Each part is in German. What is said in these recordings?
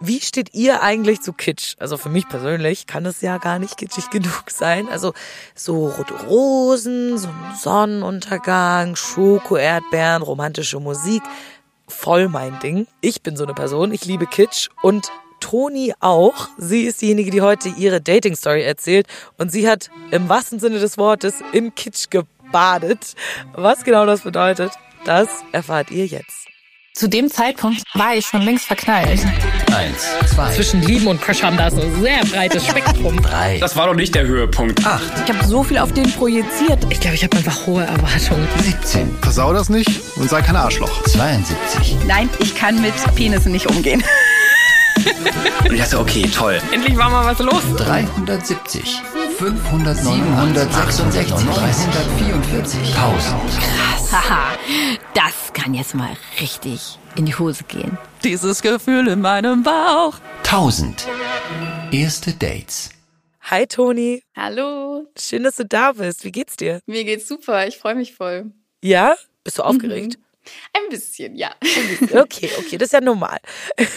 Wie steht ihr eigentlich zu Kitsch? Also für mich persönlich kann es ja gar nicht kitschig genug sein. Also so rote Rosen, so ein Sonnenuntergang, Schoko-Erdbeeren, romantische Musik. Voll mein Ding. Ich bin so eine Person. Ich liebe Kitsch und Toni auch. Sie ist diejenige, die heute ihre Dating-Story erzählt. Und sie hat im wahrsten Sinne des Wortes im Kitsch gebadet. Was genau das bedeutet, das erfahrt ihr jetzt. Zu dem Zeitpunkt war ich schon längst verknallt. Eins, zwei, Zwischen Lieben und Crush haben da so ein sehr breites Spektrum. drei, Das war doch nicht der Höhepunkt. acht, Ich habe so viel auf den projiziert. Ich glaube, ich habe einfach hohe Erwartungen. 17, Versau das nicht und sei kein Arschloch. 72. Nein, ich kann mit Penissen nicht umgehen. Und ich dachte, okay, toll. Endlich war mal was los. 370, 500, 766, 344, 1000. Haha, das kann jetzt mal richtig in die Hose gehen. Dieses Gefühl in meinem Bauch. 1000. Erste Dates. Hi Toni, Hallo, schön, dass du da bist. Wie geht's dir? mir geht's super. Ich freue mich voll. Ja? Bist du aufgeregt? Ein bisschen, ja. Okay, okay, das ist ja normal.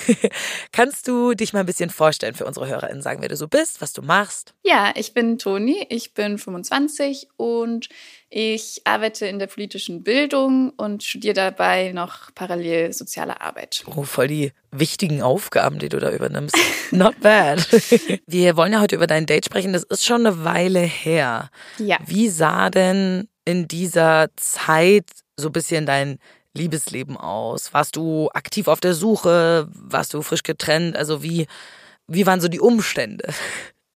Kannst du dich mal ein bisschen vorstellen für unsere HörerInnen, sagen, wer du so bist, was du machst? Ja, ich bin Toni, ich bin 25 und ich arbeite in der politischen Bildung und studiere dabei noch parallel soziale Arbeit. Oh, voll die wichtigen Aufgaben, die du da übernimmst. Not bad. Wir wollen ja heute über dein Date sprechen. Das ist schon eine Weile her. Ja. Wie sah denn in dieser Zeit so ein bisschen dein Liebesleben aus? Warst du aktiv auf der Suche? Warst du frisch getrennt? Also wie, wie waren so die Umstände?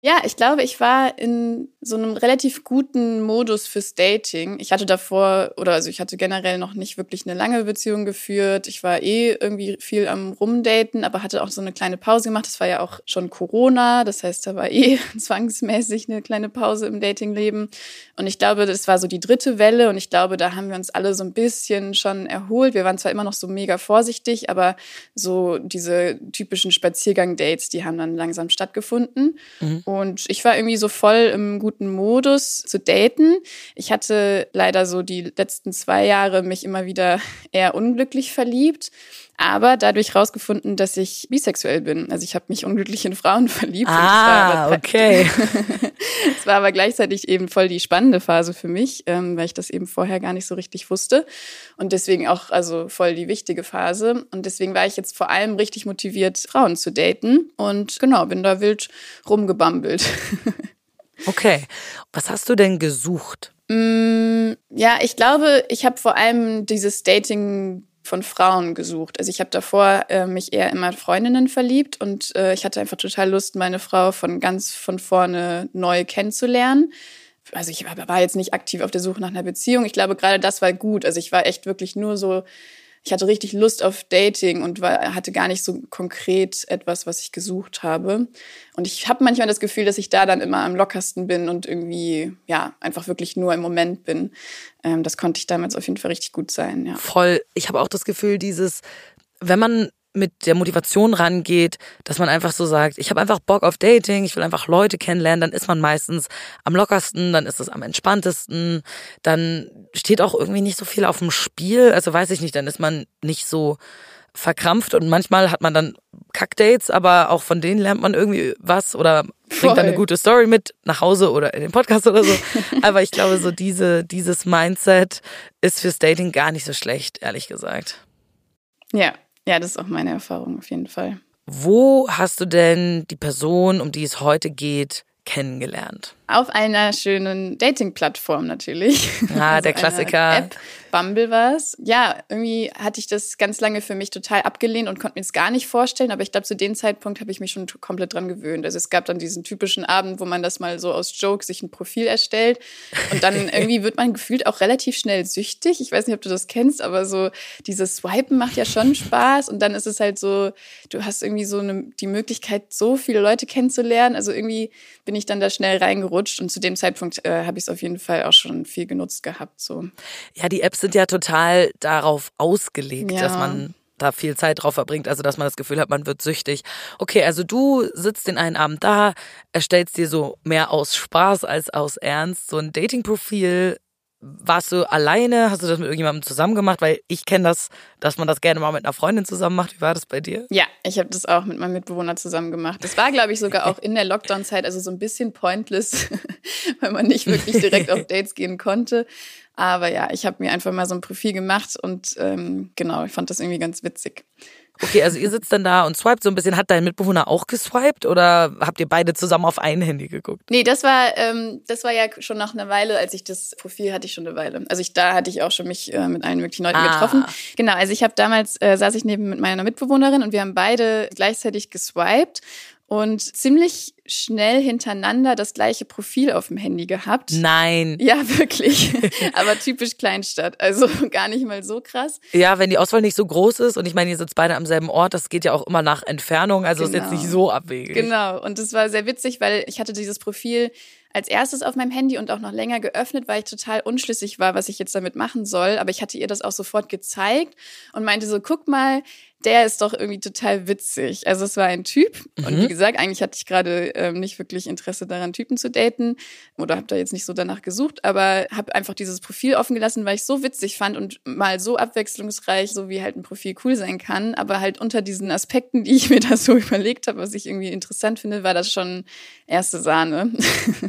Ja, ich glaube, ich war in so einem relativ guten Modus fürs Dating. Ich hatte davor, oder also ich hatte generell noch nicht wirklich eine lange Beziehung geführt. Ich war eh irgendwie viel am Rumdaten, aber hatte auch so eine kleine Pause gemacht. Das war ja auch schon Corona, das heißt, da war eh zwangsmäßig eine kleine Pause im Datingleben. Und ich glaube, das war so die dritte Welle und ich glaube, da haben wir uns alle so ein bisschen schon erholt. Wir waren zwar immer noch so mega vorsichtig, aber so diese typischen Spaziergang-Dates, die haben dann langsam stattgefunden. Und ich war irgendwie so voll im guten Modus zu daten. Ich hatte leider so die letzten zwei Jahre mich immer wieder eher unglücklich verliebt, aber dadurch rausgefunden, dass ich bisexuell bin. Also ich habe mich unglücklich in Frauen verliebt. Ah, okay. es war aber gleichzeitig eben voll die spannende Phase für mich, ähm, weil ich das eben vorher gar nicht so richtig wusste. Und deswegen auch also voll die wichtige Phase. Und deswegen war ich jetzt vor allem richtig motiviert, Frauen zu daten. Und genau, bin da wild rumgebambelt. Okay. Was hast du denn gesucht? Mm, ja, ich glaube, ich habe vor allem dieses Dating von Frauen gesucht. Also ich habe davor äh, mich eher immer Freundinnen verliebt und äh, ich hatte einfach total Lust, meine Frau von ganz von vorne neu kennenzulernen. Also ich war war jetzt nicht aktiv auf der Suche nach einer Beziehung. Ich glaube, gerade das war gut. Also ich war echt wirklich nur so, ich hatte richtig Lust auf Dating und war, hatte gar nicht so konkret etwas, was ich gesucht habe. Und ich habe manchmal das Gefühl, dass ich da dann immer am lockersten bin und irgendwie, ja, einfach wirklich nur im Moment bin. Ähm, das konnte ich damals auf jeden Fall richtig gut sein, ja. Voll. Ich habe auch das Gefühl, dieses, wenn man mit der Motivation rangeht, dass man einfach so sagt, ich habe einfach Bock auf Dating, ich will einfach Leute kennenlernen, dann ist man meistens am lockersten, dann ist es am entspanntesten, dann steht auch irgendwie nicht so viel auf dem Spiel, also weiß ich nicht, dann ist man nicht so verkrampft und manchmal hat man dann Kackdates, aber auch von denen lernt man irgendwie was oder bringt dann eine Voll. gute Story mit nach Hause oder in den Podcast oder so. aber ich glaube, so diese, dieses Mindset ist fürs Dating gar nicht so schlecht, ehrlich gesagt. Ja, ja, das ist auch meine Erfahrung auf jeden Fall. Wo hast du denn die Person, um die es heute geht, kennengelernt? Auf einer schönen Dating-Plattform natürlich. Ah, der einer Klassiker. App. Bumble war's. Ja, irgendwie hatte ich das ganz lange für mich total abgelehnt und konnte mir es gar nicht vorstellen. Aber ich glaube, zu dem Zeitpunkt habe ich mich schon komplett dran gewöhnt. Also es gab dann diesen typischen Abend, wo man das mal so aus Joke sich ein Profil erstellt. Und dann irgendwie wird man gefühlt auch relativ schnell süchtig. Ich weiß nicht, ob du das kennst, aber so dieses Swipen macht ja schon Spaß. Und dann ist es halt so, du hast irgendwie so eine, die Möglichkeit, so viele Leute kennenzulernen. Also irgendwie bin ich dann da schnell reingerutscht. Und zu dem Zeitpunkt äh, habe ich es auf jeden Fall auch schon viel genutzt gehabt. So. Ja, die Apps sind ja total darauf ausgelegt, Ja. dass man da viel Zeit drauf verbringt, also dass man das Gefühl hat, man wird süchtig. Okay, also du sitzt den einen Abend da, erstellst dir so mehr aus Spaß als aus Ernst so ein Dating-Profil. Warst du alleine? Hast du das mit irgendjemandem zusammen gemacht? Weil ich kenne das, dass man das gerne mal mit einer Freundin zusammen macht. Wie war das bei dir? Ja, ich habe das auch mit meinem Mitbewohner zusammen gemacht. Das war, glaube ich, sogar auch in der Lockdown-Zeit, also so ein bisschen pointless, weil man nicht wirklich direkt auf Dates gehen konnte. Aber ja, ich habe mir einfach mal so ein Profil gemacht und ähm, genau, ich fand das irgendwie ganz witzig. Okay, also ihr sitzt dann da und swiped so ein bisschen. Hat dein Mitbewohner auch geswiped oder habt ihr beide zusammen auf ein Handy geguckt? Nee, das war, ähm, das war ja schon nach einer Weile, als ich das Profil hatte ich schon eine Weile. Also ich, da hatte ich auch schon mich äh, mit allen möglichen Leuten Ah. getroffen. Genau, also ich habe damals, äh, saß ich neben mit meiner Mitbewohnerin und wir haben beide gleichzeitig geswiped und ziemlich schnell hintereinander das gleiche Profil auf dem Handy gehabt. Nein. Ja, wirklich. Aber typisch Kleinstadt. Also gar nicht mal so krass. Ja, wenn die Auswahl nicht so groß ist und ich meine, ihr sitzt beide am selben Ort, das geht ja auch immer nach Entfernung, also ist jetzt Genau. nicht so abwegig. Genau. Und es war sehr witzig, weil ich hatte dieses Profil als erstes auf meinem Handy und auch noch länger geöffnet, weil ich total unschlüssig war, was ich jetzt damit machen soll. Aber ich hatte ihr das auch sofort gezeigt und meinte so, guck mal, der ist doch irgendwie total witzig. Also es war ein Typ. Und wie gesagt, eigentlich hatte ich gerade ähm, nicht wirklich Interesse daran, Typen zu daten oder habe da jetzt nicht so danach gesucht, aber habe einfach dieses Profil offen gelassen, weil ich so witzig fand und mal so abwechslungsreich, so wie halt ein Profil cool sein kann. Aber halt unter diesen Aspekten, die ich mir da so überlegt habe, was ich irgendwie interessant finde, war das schon erste Sahne,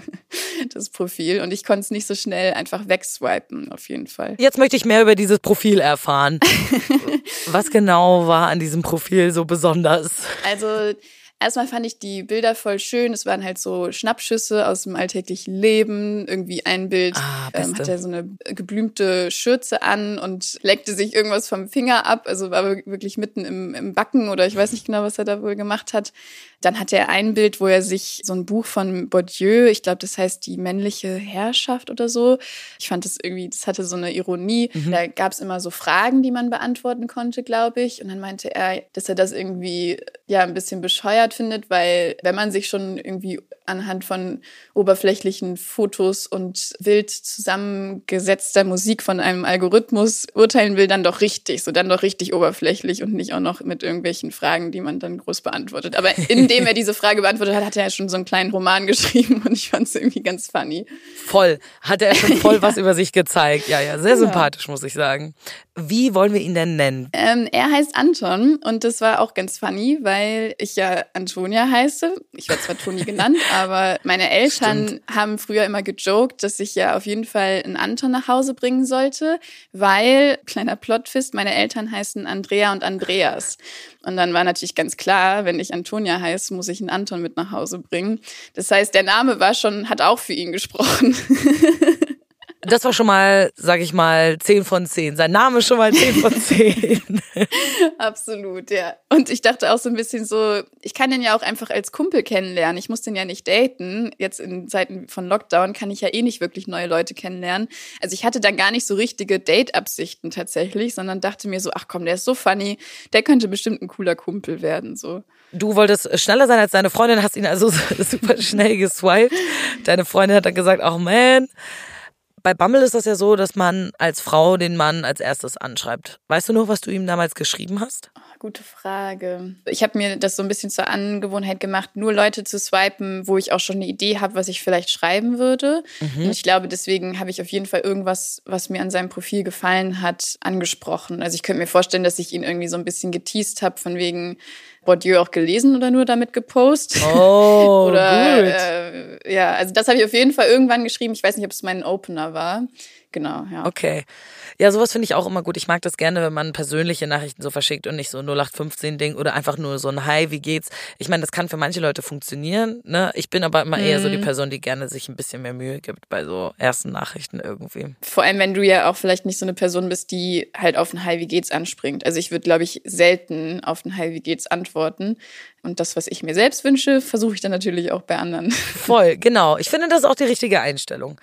das Profil. Und ich konnte es nicht so schnell einfach wegswipen, auf jeden Fall. Jetzt möchte ich mehr über dieses Profil erfahren. Was genau war an diesem Profil so besonders? Also erstmal fand ich die Bilder voll schön. Es waren halt so Schnappschüsse aus dem alltäglichen Leben. Irgendwie ein Bild Ah, ähm, hat er so eine geblümte Schürze an und leckte sich irgendwas vom Finger ab. Also war wirklich mitten im, im Backen oder ich weiß nicht genau, was er da wohl gemacht hat. Dann hatte er ein Bild, wo er sich so ein Buch von Bourdieu, ich glaube, das heißt die männliche Herrschaft oder so. Ich fand das irgendwie, das hatte so eine Ironie. Da gab es immer so Fragen, die man beantworten konnte, glaube ich. Und dann meinte er, dass er das irgendwie ja ein bisschen bescheuert findet, weil wenn man sich schon irgendwie anhand von oberflächlichen Fotos und wild zusammengesetzter Musik von einem Algorithmus urteilen will, dann doch richtig, so dann doch richtig oberflächlich und nicht auch noch mit irgendwelchen Fragen, die man dann groß beantwortet. Aber indem er diese Frage beantwortet hat, hat er ja schon so einen kleinen Roman geschrieben und ich fand es irgendwie ganz funny. Voll. Hat er schon voll was über sich gezeigt. Ja, ja, sehr sympathisch, muss ich sagen. Wie wollen wir ihn denn nennen? Ähm, er heißt Anton und das war auch ganz funny, weil ich ja Antonia heiße. Ich werde zwar Toni genannt, aber meine Eltern haben früher immer gejoked, dass ich ja auf jeden Fall einen Anton nach Hause bringen sollte, weil, kleiner Plotfist, meine Eltern heißen Andrea und Andreas. Und dann war natürlich ganz klar, wenn ich Antonia heiße, muss ich einen Anton mit nach Hause bringen. Das heißt, der Name war schon, hat auch für ihn gesprochen. Das war schon mal, sag ich mal, 10 von 10. Sein Name schon mal 10 von 10. Absolut, ja. Und ich dachte auch so ein bisschen so, ich kann den ja auch einfach als Kumpel kennenlernen. Ich muss den ja nicht daten. Jetzt in Zeiten von Lockdown kann ich ja eh nicht wirklich neue Leute kennenlernen. Also ich hatte dann gar nicht so richtige Date-Absichten tatsächlich, sondern dachte mir so, ach komm, der ist so funny, der könnte bestimmt ein cooler Kumpel werden, so. Du wolltest schneller sein als deine Freundin, hast ihn also super schnell geswiped. Deine Freundin hat dann gesagt, oh man. Bei Bumble ist das ja so, dass man als Frau den Mann als erstes anschreibt. Weißt du noch, was du ihm damals geschrieben hast? Gute Frage. Ich habe mir das so ein bisschen zur Angewohnheit gemacht, nur Leute zu swipen, wo ich auch schon eine Idee habe, was ich vielleicht schreiben würde. Und ich glaube, deswegen habe ich auf jeden Fall irgendwas, was mir an seinem Profil gefallen hat, angesprochen. Also ich könnte mir vorstellen, dass ich ihn irgendwie so ein bisschen geteased habe, von wegen Bourdieu auch gelesen oder nur damit gepostet. Oh, oder gut. äh, ja, also das habe ich auf jeden Fall irgendwann geschrieben. Ich weiß nicht, ob es mein Opener war. Genau, ja. Okay. Ja, sowas finde ich auch immer gut. Ich mag das gerne, wenn man persönliche Nachrichten so verschickt und nicht so 0815-Ding oder einfach nur so ein Hi, wie geht's? Ich meine, das kann für manche Leute funktionieren. Ne? Ich bin aber immer eher so die Person, die gerne sich ein bisschen mehr Mühe gibt bei so ersten Nachrichten irgendwie. Vor allem, wenn du ja auch vielleicht nicht so eine Person bist, die halt auf ein Hi, wie geht's anspringt. Also ich würde, glaube ich, selten auf ein Hi, wie geht's antworten. Und das, was ich mir selbst wünsche, versuche ich dann natürlich auch bei anderen. Voll, genau. Ich finde, das ist auch die richtige Einstellung.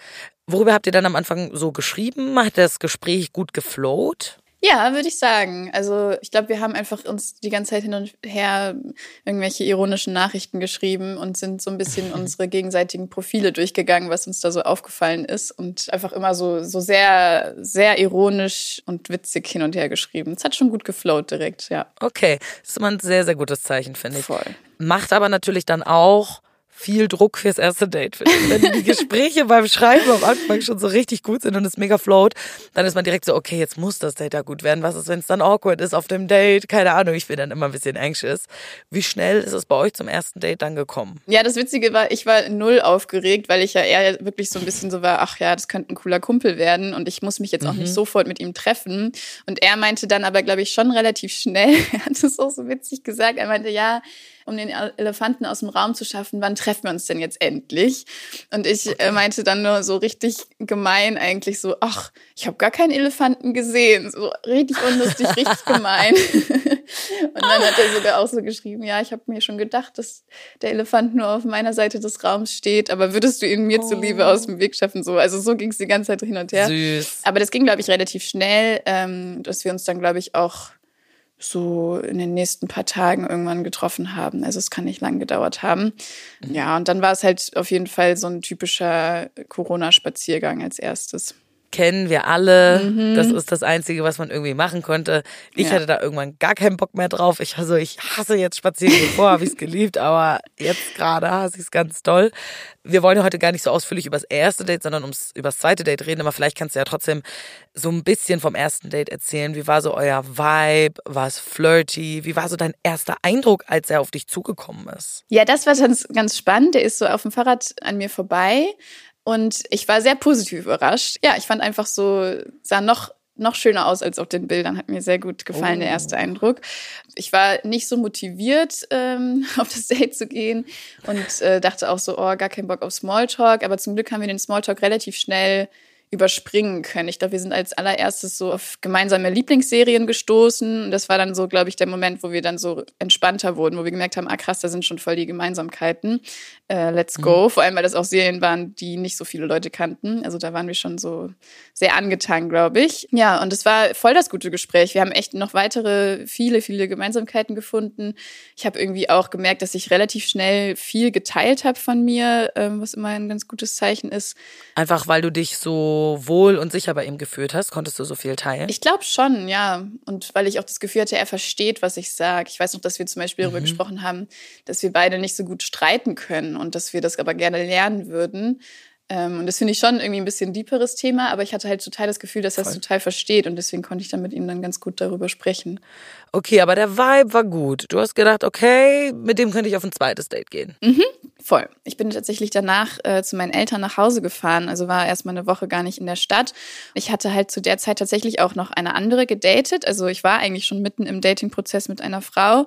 Worüber habt ihr dann am Anfang so geschrieben? Hat das Gespräch gut geflowt? Ja, würde ich sagen. Also ich glaube, wir haben einfach uns die ganze Zeit hin und her irgendwelche ironischen Nachrichten geschrieben und sind so ein bisschen unsere gegenseitigen Profile durchgegangen, was uns da so aufgefallen ist und einfach immer so so sehr sehr ironisch und witzig hin und her geschrieben. Es hat schon gut geflowt direkt, ja. Okay, das ist immer ein sehr, sehr gutes Zeichen, finde ich. Voll. Macht aber natürlich dann auch viel Druck fürs erste Date. Wenn die Gespräche beim Schreiben am Anfang schon so richtig gut sind und es mega float, dann ist man direkt so, okay, jetzt muss das Date da gut werden. Was ist, wenn es dann awkward ist auf dem Date? Keine Ahnung, ich bin dann immer ein bisschen anxious. Wie schnell ist es bei euch zum ersten Date dann gekommen? Ja, das Witzige war, ich war null aufgeregt, weil ich ja eher wirklich so ein bisschen so war, ach ja, das könnte ein cooler Kumpel werden und ich muss mich jetzt auch nicht sofort mit ihm treffen. Und er meinte dann aber, glaube ich, schon relativ schnell, er hat es auch so witzig gesagt, er meinte, ja, um den Elefanten aus dem Raum zu schaffen, wann treffen wir uns denn jetzt endlich? Und ich äh, meinte dann nur so richtig gemein eigentlich so, ach, ich habe gar keinen Elefanten gesehen. So richtig unlustig, richtig gemein. Und dann hat er sogar auch so geschrieben, ja, ich habe mir schon gedacht, dass der Elefant nur auf meiner Seite des Raums steht, aber würdest du ihn mir zuliebe aus dem Weg schaffen? So, also so ging es die ganze Zeit hin und her. Süß. Aber das ging, glaube ich, relativ schnell, ähm, dass wir uns dann, glaube ich, auch so in den nächsten paar Tagen irgendwann getroffen haben. Also es kann nicht lang gedauert haben. Ja, und dann war es halt auf jeden Fall so ein typischer Corona-Spaziergang als erstes. Kennen wir alle. Das ist das Einzige, was man irgendwie machen konnte. Ich Mhm. Ja. hatte da irgendwann gar keinen Bock mehr drauf. Ich also ich hasse jetzt Spaziergehen. Vorher habe ich es geliebt, aber jetzt gerade hasse ich es ganz doll. Wir wollen heute gar nicht so ausführlich über das erste Date, sondern ums über das zweite Date reden. Aber vielleicht kannst du ja trotzdem so ein bisschen vom ersten Date erzählen. Wie war so euer Vibe? War es flirty? Wie war so dein erster Eindruck, als er auf dich zugekommen ist? Ja, das war ganz, ganz spannend. Der ist so auf dem Fahrrad an mir vorbei und ich war sehr positiv überrascht. Ja, ich fand einfach so, sah noch noch schöner aus als auf den Bildern. Hat mir sehr gut gefallen, der erste Eindruck. Ich war nicht so motiviert, ähm, auf das Date zu gehen und äh, dachte auch so, oh, gar keinen Bock auf Smalltalk. Aber zum Glück haben wir den Smalltalk relativ schnell überspringen können. Ich glaube, wir sind als allererstes so auf gemeinsame Lieblingsserien gestoßen. Und das war dann so, glaube ich, der Moment, wo wir dann so entspannter wurden, wo wir gemerkt haben, ah krass, da sind schon voll die Gemeinsamkeiten. Äh, let's go. Vor allem, weil das auch Serien waren, die nicht so viele Leute kannten. Also da waren wir schon so sehr angetan, glaube ich. Ja, und es war voll das gute Gespräch. Wir haben echt noch weitere, viele, viele Gemeinsamkeiten gefunden. Ich habe irgendwie auch gemerkt, dass ich relativ schnell viel geteilt habe von mir, ähm, was immer ein ganz gutes Zeichen ist. Einfach weil du dich so wohl und sicher bei ihm gefühlt hast, konntest du so viel teilen? Ich glaube schon, ja. Und weil ich auch das Gefühl hatte, er versteht, was ich sage. Ich weiß noch, dass wir zum Beispiel darüber gesprochen haben, dass wir beide nicht so gut streiten können und dass wir das aber gerne lernen würden. Ähm, und das finde ich schon irgendwie ein bisschen deeperes Thema, aber ich hatte halt total das Gefühl, dass er es total versteht und deswegen konnte ich dann mit ihm dann ganz gut darüber sprechen. Okay, aber der Vibe war gut. Du hast gedacht, okay, mit dem könnte ich auf ein zweites Date gehen. Voll. Ich bin tatsächlich danach äh, zu meinen Eltern nach Hause gefahren, also war erst mal eine Woche gar nicht in der Stadt. Ich hatte halt zu der Zeit tatsächlich auch noch eine andere gedatet. Also ich war eigentlich schon mitten im Dating-Prozess mit einer Frau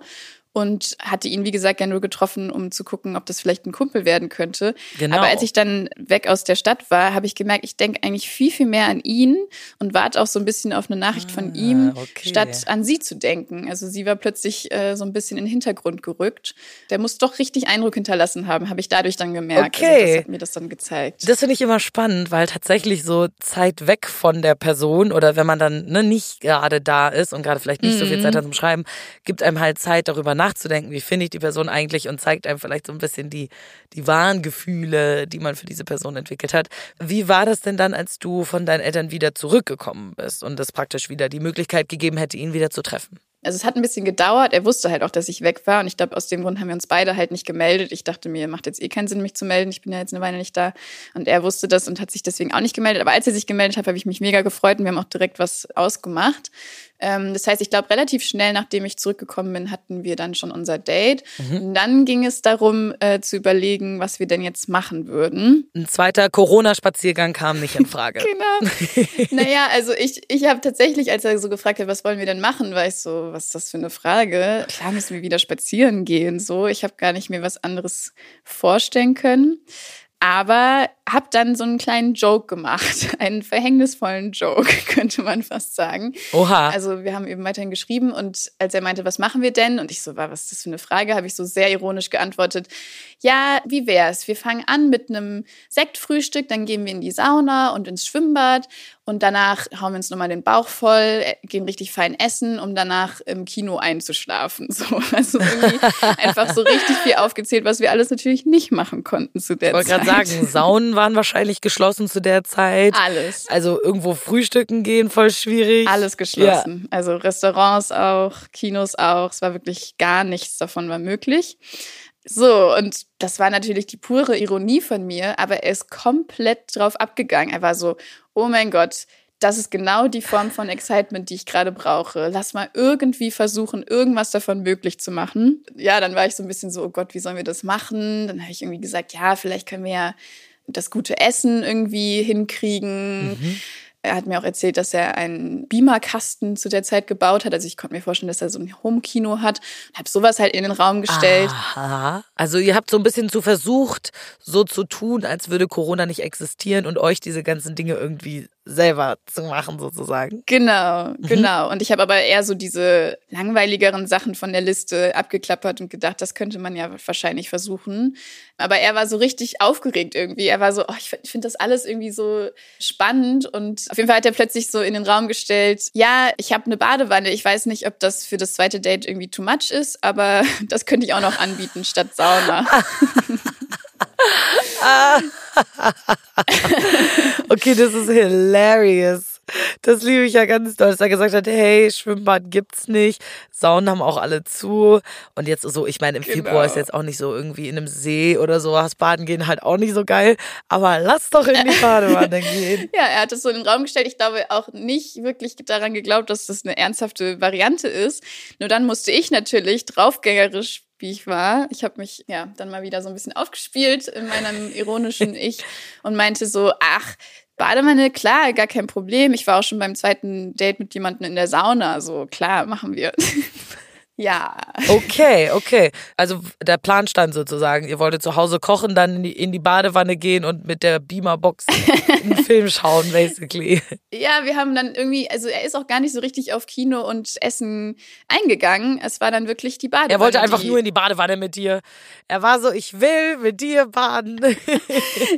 und hatte ihn, wie gesagt, gerne nur getroffen, um zu gucken, ob das vielleicht ein Kumpel werden könnte. Genau. Aber als ich dann weg aus der Stadt war, habe ich gemerkt, ich denke eigentlich viel, viel mehr an ihn und warte auch so ein bisschen auf eine Nachricht von ihm, Ah, okay. statt an sie zu denken. Also sie war plötzlich äh, so ein bisschen in den Hintergrund gerückt. Der muss doch richtig Eindruck hinterlassen haben, habe ich dadurch dann gemerkt. Also Okay. das hat mir das dann gezeigt. Das finde ich immer spannend, weil tatsächlich so Zeit weg von der Person oder wenn man dann ne, nicht gerade da ist und gerade vielleicht nicht so viel Zeit hat zum Schreiben, gibt einem halt Zeit darüber nachzudenken, wie finde ich die Person eigentlich und zeigt einem vielleicht so ein bisschen die, die wahren Gefühle, die man für diese Person entwickelt hat. Wie war das denn dann, als du von deinen Eltern wieder zurückgekommen bist und es praktisch wieder die Möglichkeit gegeben hätte, ihn wieder zu treffen? Also es hat ein bisschen gedauert. Er wusste halt auch, dass ich weg war. Und ich glaube, aus dem Grund haben wir uns beide halt nicht gemeldet. Ich dachte mir, macht jetzt eh keinen Sinn, mich zu melden. Ich bin ja jetzt eine Weile nicht da. Und er wusste das und hat sich deswegen auch nicht gemeldet. Aber als er sich gemeldet hat, habe ich mich mega gefreut und wir haben auch direkt was ausgemacht. Ähm, das heißt, ich glaube, relativ schnell, nachdem ich zurückgekommen bin, hatten wir dann schon unser Date. Und dann ging es darum, äh, zu überlegen, was wir denn jetzt machen würden. Ein zweiter Corona-Spaziergang kam nicht in Frage. Genau. naja, also ich, ich habe tatsächlich, als er so gefragt hat, was wollen wir denn machen, war ich so, was ist das für eine Frage? Klar müssen wir wieder spazieren gehen. So, ich habe gar nicht mir was anderes vorstellen können. Aber habe dann so einen kleinen Joke gemacht, einen verhängnisvollen Joke, könnte man fast sagen. Oha. Also wir haben eben weiterhin geschrieben und als er meinte, was machen wir denn? Und ich so, war, was ist das für eine Frage? Habe ich so sehr ironisch geantwortet, ja, wie wär's? Wir fangen an mit einem Sektfrühstück, dann gehen wir in die Sauna und ins Schwimmbad und danach hauen wir uns nochmal den Bauch voll, äh, gehen richtig fein essen, um danach im Kino einzuschlafen. So, also irgendwie einfach so richtig viel aufgezählt, was wir alles natürlich nicht machen konnten zu der Ich wollte Zeit. gerade sagen, Saunen waren wahrscheinlich geschlossen zu der Zeit. Alles. Also irgendwo frühstücken gehen, voll schwierig. Alles geschlossen. Also Restaurants auch, Kinos auch. Es war wirklich gar nichts davon war möglich. So, und das war natürlich die pure Ironie von mir, aber er ist komplett drauf abgegangen. Er war so, oh mein Gott, das ist genau die Form von Excitement, die ich gerade brauche. Lass mal irgendwie versuchen, irgendwas davon möglich zu machen. Ja, dann war ich so ein bisschen so, oh Gott, wie sollen wir das machen? Dann habe ich irgendwie gesagt, ja, vielleicht können wir ja das gute Essen irgendwie hinkriegen. Mhm. Er hat mir auch erzählt, dass er einen Beamerkasten zu der Zeit gebaut hat. Also ich konnte mir vorstellen, dass er so ein Home-Kino hat. Habe sowas halt in den Raum gestellt. Aha. Also ihr habt so ein bisschen so versucht, so zu tun, als würde Corona nicht existieren und euch diese ganzen Dinge irgendwie selber zu machen, sozusagen. Genau, genau. Und ich habe aber eher so diese langweiligeren Sachen von der Liste abgeklappert und gedacht, das könnte man ja wahrscheinlich versuchen. Aber er war so richtig aufgeregt irgendwie. Er war so, oh, ich finde das alles irgendwie so spannend. Und auf jeden Fall hat er plötzlich so in den Raum gestellt, ja, ich habe eine Badewanne. Ich weiß nicht, ob das für das zweite Date irgendwie too much ist, aber das könnte ich auch noch anbieten statt Sauna. Okay, das ist hilarious. Das liebe ich ja ganz doll, dass er gesagt hat, hey, Schwimmbad gibt's nicht, Saunen haben auch alle zu. Und jetzt so, ich meine, im Genau. Februar ist jetzt auch nicht so irgendwie in einem See oder sowas baden gehen halt auch nicht so geil. Aber lass doch in die Badewanne gehen. Ja, er hat das so in den Raum gestellt. Ich glaube auch nicht wirklich daran geglaubt, dass das eine ernsthafte Variante ist. Nur dann musste ich natürlich draufgängerisch wie ich war. Ich habe mich ja dann mal wieder so ein bisschen aufgespielt in meinem ironischen Ich und meinte so, ach, Badewanne, klar, gar kein Problem. Ich war auch schon beim zweiten Date mit jemandem in der Sauna, so klar, machen wir. ja. Okay, okay. Also der Plan stand sozusagen. Ihr wolltet zu Hause kochen, dann in die, in die Badewanne gehen und mit der Beamerbox einen Film schauen, basically. Ja, wir haben dann irgendwie, also er ist auch gar nicht so richtig auf Kino und Essen eingegangen. Es war dann wirklich die Badewanne. Er wollte einfach nur in die Badewanne mit dir. Er war so, ich will mit dir baden.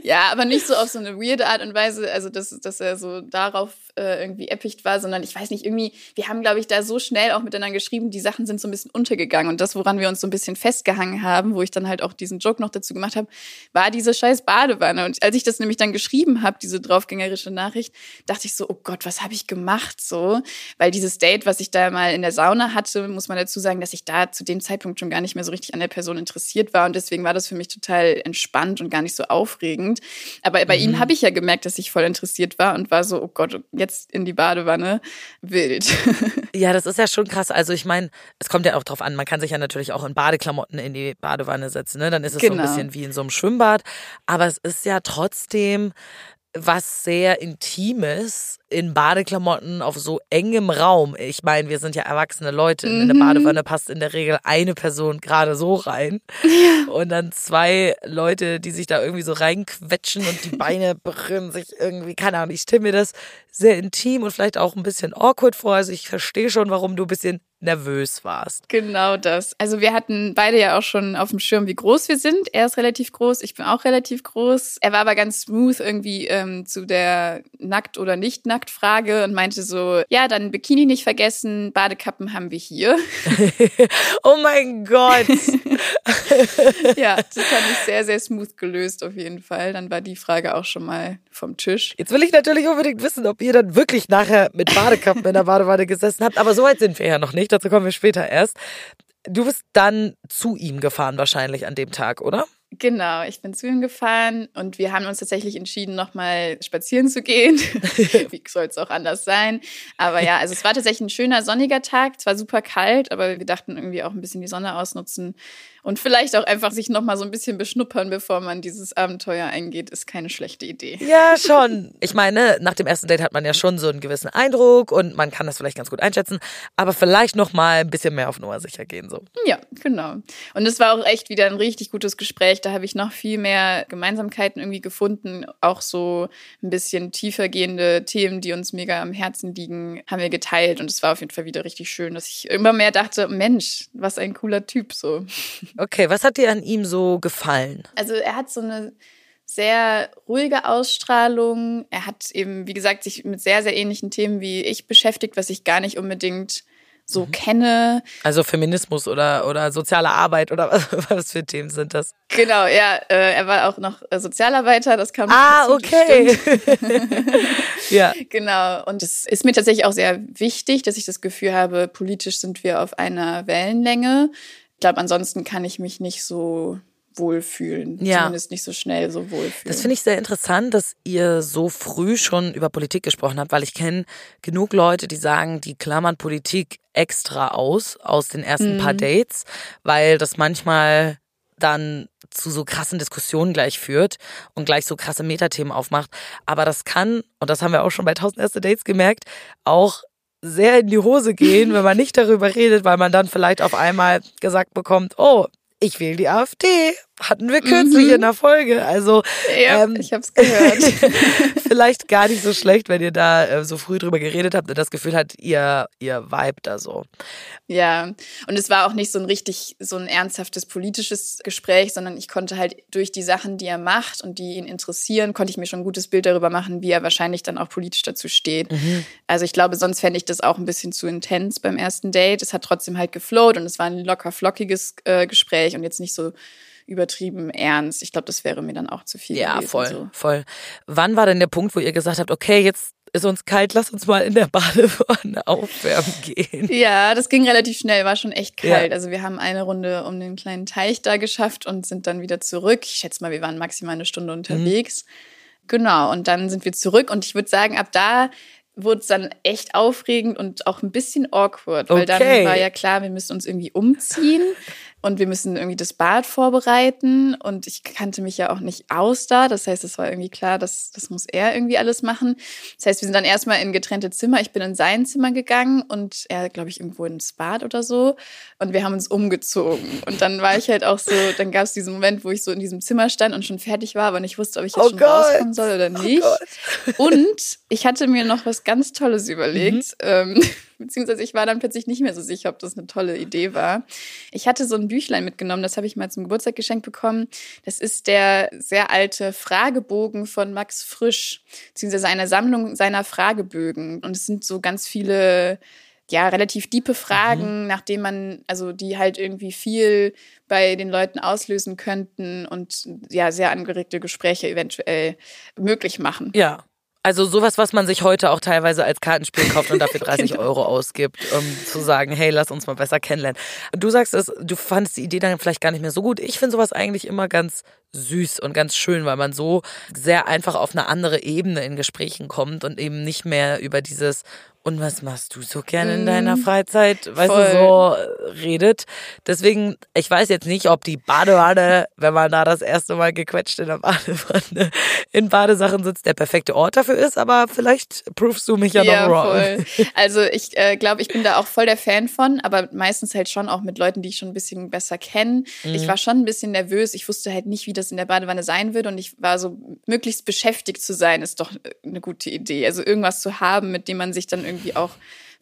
Ja, aber nicht so auf so eine weirde Art und Weise, also dass, dass er so darauf äh, irgendwie erpicht war, sondern ich weiß nicht, irgendwie, wir haben, glaube ich, da so schnell auch miteinander geschrieben, die Sachen sind so bisschen untergegangen. Und das, woran wir uns so ein bisschen festgehangen haben, wo ich dann halt auch diesen Joke noch dazu gemacht habe, war diese scheiß Badewanne. Und als ich das nämlich dann geschrieben habe, diese draufgängerische Nachricht, dachte ich so, oh Gott, was habe ich gemacht so? Weil dieses Date, was ich da mal in der Sauna hatte, muss man dazu sagen, dass ich da zu dem Zeitpunkt schon gar nicht mehr so richtig an der Person interessiert war. Und deswegen war das für mich total entspannt und gar nicht so aufregend. Aber bei ihm habe ich ja gemerkt, dass ich voll interessiert war und war so, oh Gott, jetzt in die Badewanne. Wild. Ja, das ist ja schon krass. Also ich meine, es kommt ja auch drauf an, man kann sich ja natürlich auch in Badeklamotten in die Badewanne setzen. Ne? Dann ist es so ein Genau. bisschen wie in so einem Schwimmbad. Aber es ist ja trotzdem was sehr Intimes in Badeklamotten auf so engem Raum. Ich meine, wir sind ja erwachsene Leute. In eine Badewanne passt in der Regel eine Person gerade so rein. Und dann zwei Leute, die sich da irgendwie so reinquetschen und die Beine berühren sich irgendwie, keine Ahnung. Ich stelle mir das sehr intim und vielleicht auch ein bisschen awkward vor. Also ich verstehe schon, warum du ein bisschen nervös warst. Genau das. Also wir hatten beide ja auch schon auf dem Schirm, wie groß wir sind. Er ist relativ groß, ich bin auch relativ groß. Er war aber ganz smooth irgendwie ähm, zu der Nackt- oder Nicht-Nackt-Frage und meinte so, ja, dann Bikini nicht vergessen, Badekappen haben wir hier. Oh mein Gott. ja, das fand ich sehr, sehr smooth gelöst auf jeden Fall. Dann war die Frage auch schon mal vom Tisch. Jetzt will ich natürlich unbedingt wissen, ob ihr dann wirklich nachher mit Badekappen in der Badewanne gesessen habt. Aber so weit sind wir ja noch nicht. Dazu kommen wir später erst. Du bist dann zu ihm gefahren wahrscheinlich an dem Tag, oder? Genau, ich bin zu ihm gefahren und wir haben uns tatsächlich entschieden, nochmal spazieren zu gehen. Wie soll es auch anders sein? Aber ja, also es war tatsächlich ein schöner sonniger Tag, zwar super kalt, aber wir dachten irgendwie auch ein bisschen die Sonne ausnutzen und vielleicht auch einfach sich nochmal so ein bisschen beschnuppern, bevor man dieses Abenteuer eingeht, ist keine schlechte Idee. Ja, schon. Ich meine, nach dem ersten Date hat man ja schon so einen gewissen Eindruck und man kann das vielleicht ganz gut einschätzen, aber vielleicht noch mal ein bisschen mehr auf Nummer sicher gehen so. Ja, genau. Und es war auch echt wieder ein richtig gutes Gespräch. Da habe ich noch viel mehr Gemeinsamkeiten irgendwie gefunden. Auch so ein bisschen tiefer gehende Themen, die uns mega am Herzen liegen, haben wir geteilt. Und es war auf jeden Fall wieder richtig schön, dass ich immer mehr dachte, Mensch, was ein cooler Typ so. Okay, was hat dir an ihm so gefallen? Also er hat so eine sehr ruhige Ausstrahlung. Er hat eben, wie gesagt, sich mit sehr, sehr ähnlichen Themen wie ich beschäftigt, was ich gar nicht unbedingt so kenne. Also Feminismus oder oder soziale Arbeit oder was, was für Themen sind das? Genau, ja, äh, er war auch noch äh, Sozialarbeiter, das kam Ah, okay. ja. Genau, und es ist mir tatsächlich auch sehr wichtig, dass ich das Gefühl habe, politisch sind wir auf einer Wellenlänge. Glaube, ansonsten kann ich mich nicht so wohlfühlen. Ja. Zumindest nicht so schnell so wohlfühlen. Das finde ich sehr interessant, dass ihr so früh schon über Politik gesprochen habt, weil ich kenne genug Leute, die sagen, die klammern Politik extra aus, aus den ersten paar Dates, weil das manchmal dann zu so krassen Diskussionen gleich führt und gleich so krasse Metathemen aufmacht. Aber das kann, und das haben wir auch schon bei 1000 erste Dates gemerkt, auch sehr in die Hose gehen, wenn man nicht darüber redet, weil man dann vielleicht auf einmal gesagt bekommt, oh, ich wähle die AfD. Hatten wir kürzlich in der Folge. Also ja, ähm, ich habe es gehört. vielleicht gar nicht so schlecht, wenn ihr da äh, so früh drüber geredet habt und das Gefühl hat, ihr, ihr vibe da so. Ja, und es war auch nicht so ein richtig, so ein ernsthaftes politisches Gespräch, sondern ich konnte halt durch die Sachen, die er macht und die ihn interessieren, konnte ich mir schon ein gutes Bild darüber machen, wie er wahrscheinlich dann auch politisch dazu steht. Also ich glaube, sonst fände ich das auch ein bisschen zu intens beim ersten Date. Es hat trotzdem halt geflowt und es war ein locker flockiges äh, Gespräch und jetzt nicht so übertrieben ernst. Ich glaube, das wäre mir dann auch zu viel. Ja, gewesen, voll, So. voll. Wann war denn der Punkt, wo ihr gesagt habt, okay, jetzt ist uns kalt, lass uns mal in der Badewanne aufwärmen gehen? Ja, das ging relativ schnell, war schon echt Ja. kalt. Also wir haben eine Runde um den kleinen Teich da geschafft und sind dann wieder zurück. Ich schätze mal, wir waren maximal eine Stunde unterwegs. Genau, und dann sind wir zurück und ich würde sagen, ab da wurde es dann echt aufregend und auch ein bisschen awkward, weil dann Okay. war ja klar, wir müssen uns irgendwie umziehen und wir müssen irgendwie das Bad vorbereiten und ich kannte mich ja auch nicht aus da, das heißt, es war irgendwie klar, dass das muss er irgendwie alles machen. Das heißt, wir sind dann erstmal in getrennte Zimmer, ich bin in sein Zimmer gegangen und er, glaube ich, irgendwo ins Bad oder so und wir haben uns umgezogen und dann war ich halt auch so, dann gab es diesen Moment, wo ich so in diesem Zimmer stand und schon fertig war, aber nicht wusste, ob ich jetzt Oh schon Gott. rauskommen soll oder nicht. Gott. Und ich hatte mir noch was ganz Tolles überlegt. Ähm, beziehungsweise ich war dann plötzlich nicht mehr so sicher, ob das eine tolle Idee war. Ich hatte so ein Büchlein mitgenommen, das habe ich mal zum Geburtstag geschenkt bekommen. Das ist der sehr alte Fragebogen von Max Frisch, beziehungsweise eine Sammlung seiner Fragebögen. Und es sind so ganz viele ja, relativ diepe Fragen, nach denen man, also die halt irgendwie viel bei den Leuten auslösen könnten und ja, sehr angeregte Gespräche eventuell möglich machen. Ja. Also sowas, was man sich heute auch teilweise als Kartenspiel kauft und dafür 30 Euro ausgibt, um zu sagen, hey, lass uns mal besser kennenlernen. Du sagst es, du fandest die Idee dann vielleicht gar nicht mehr so gut. Ich finde sowas eigentlich immer ganz süß und ganz schön, weil man so sehr einfach auf eine andere Ebene in Gesprächen kommt und eben nicht mehr über dieses und was machst du so gerne in deiner Freizeit, weißt Voll. du, so äh, redet. Deswegen, ich weiß jetzt nicht, ob die Badewanne, wenn man da das erste Mal gequetscht in der Badewanne in Badesachen sitzt, der perfekte Ort dafür ist, aber vielleicht provest du mich ja, Ja, noch wrong. voll. Also ich äh, glaube, ich bin da auch voll der Fan von, aber meistens halt schon auch mit Leuten, die ich schon ein bisschen besser kenne. Mhm. Ich war schon ein bisschen nervös. Ich wusste halt nicht, wie das in der Badewanne sein würde und ich war so, möglichst beschäftigt zu sein, ist doch eine gute Idee. Also irgendwas zu haben, mit dem man sich dann irgendwie auch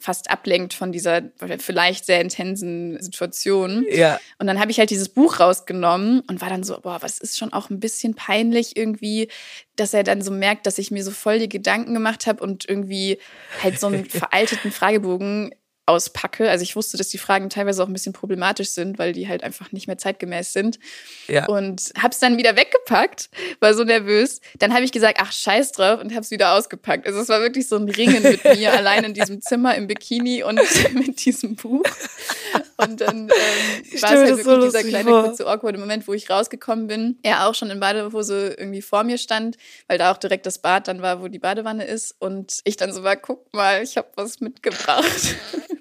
fast ablenkt von dieser vielleicht sehr intensen Situation. Ja. Und dann habe ich halt dieses Buch rausgenommen und war dann so, boah, was ist schon auch ein bisschen peinlich irgendwie, dass er dann so merkt, dass ich mir so voll die Gedanken gemacht habe und irgendwie halt so einen veralteten Fragebogen auspacke. Also ich wusste, dass die Fragen teilweise auch ein bisschen problematisch sind, weil die halt einfach nicht mehr zeitgemäß sind. Ja. Und hab's dann wieder weggepackt, war so nervös. Dann habe ich gesagt, ach scheiß drauf und hab's wieder ausgepackt. Also es war wirklich so ein Ringen mit mir allein in diesem Zimmer im Bikini und mit diesem Buch. Und dann ähm, war es halt das so wirklich dieser kleine kurze awkward Moment, wo ich rausgekommen bin. Er auch schon in Badehose irgendwie vor mir stand, weil da auch direkt das Bad dann war, wo die Badewanne ist. Und ich dann so war, guck mal, ich habe was mitgebracht.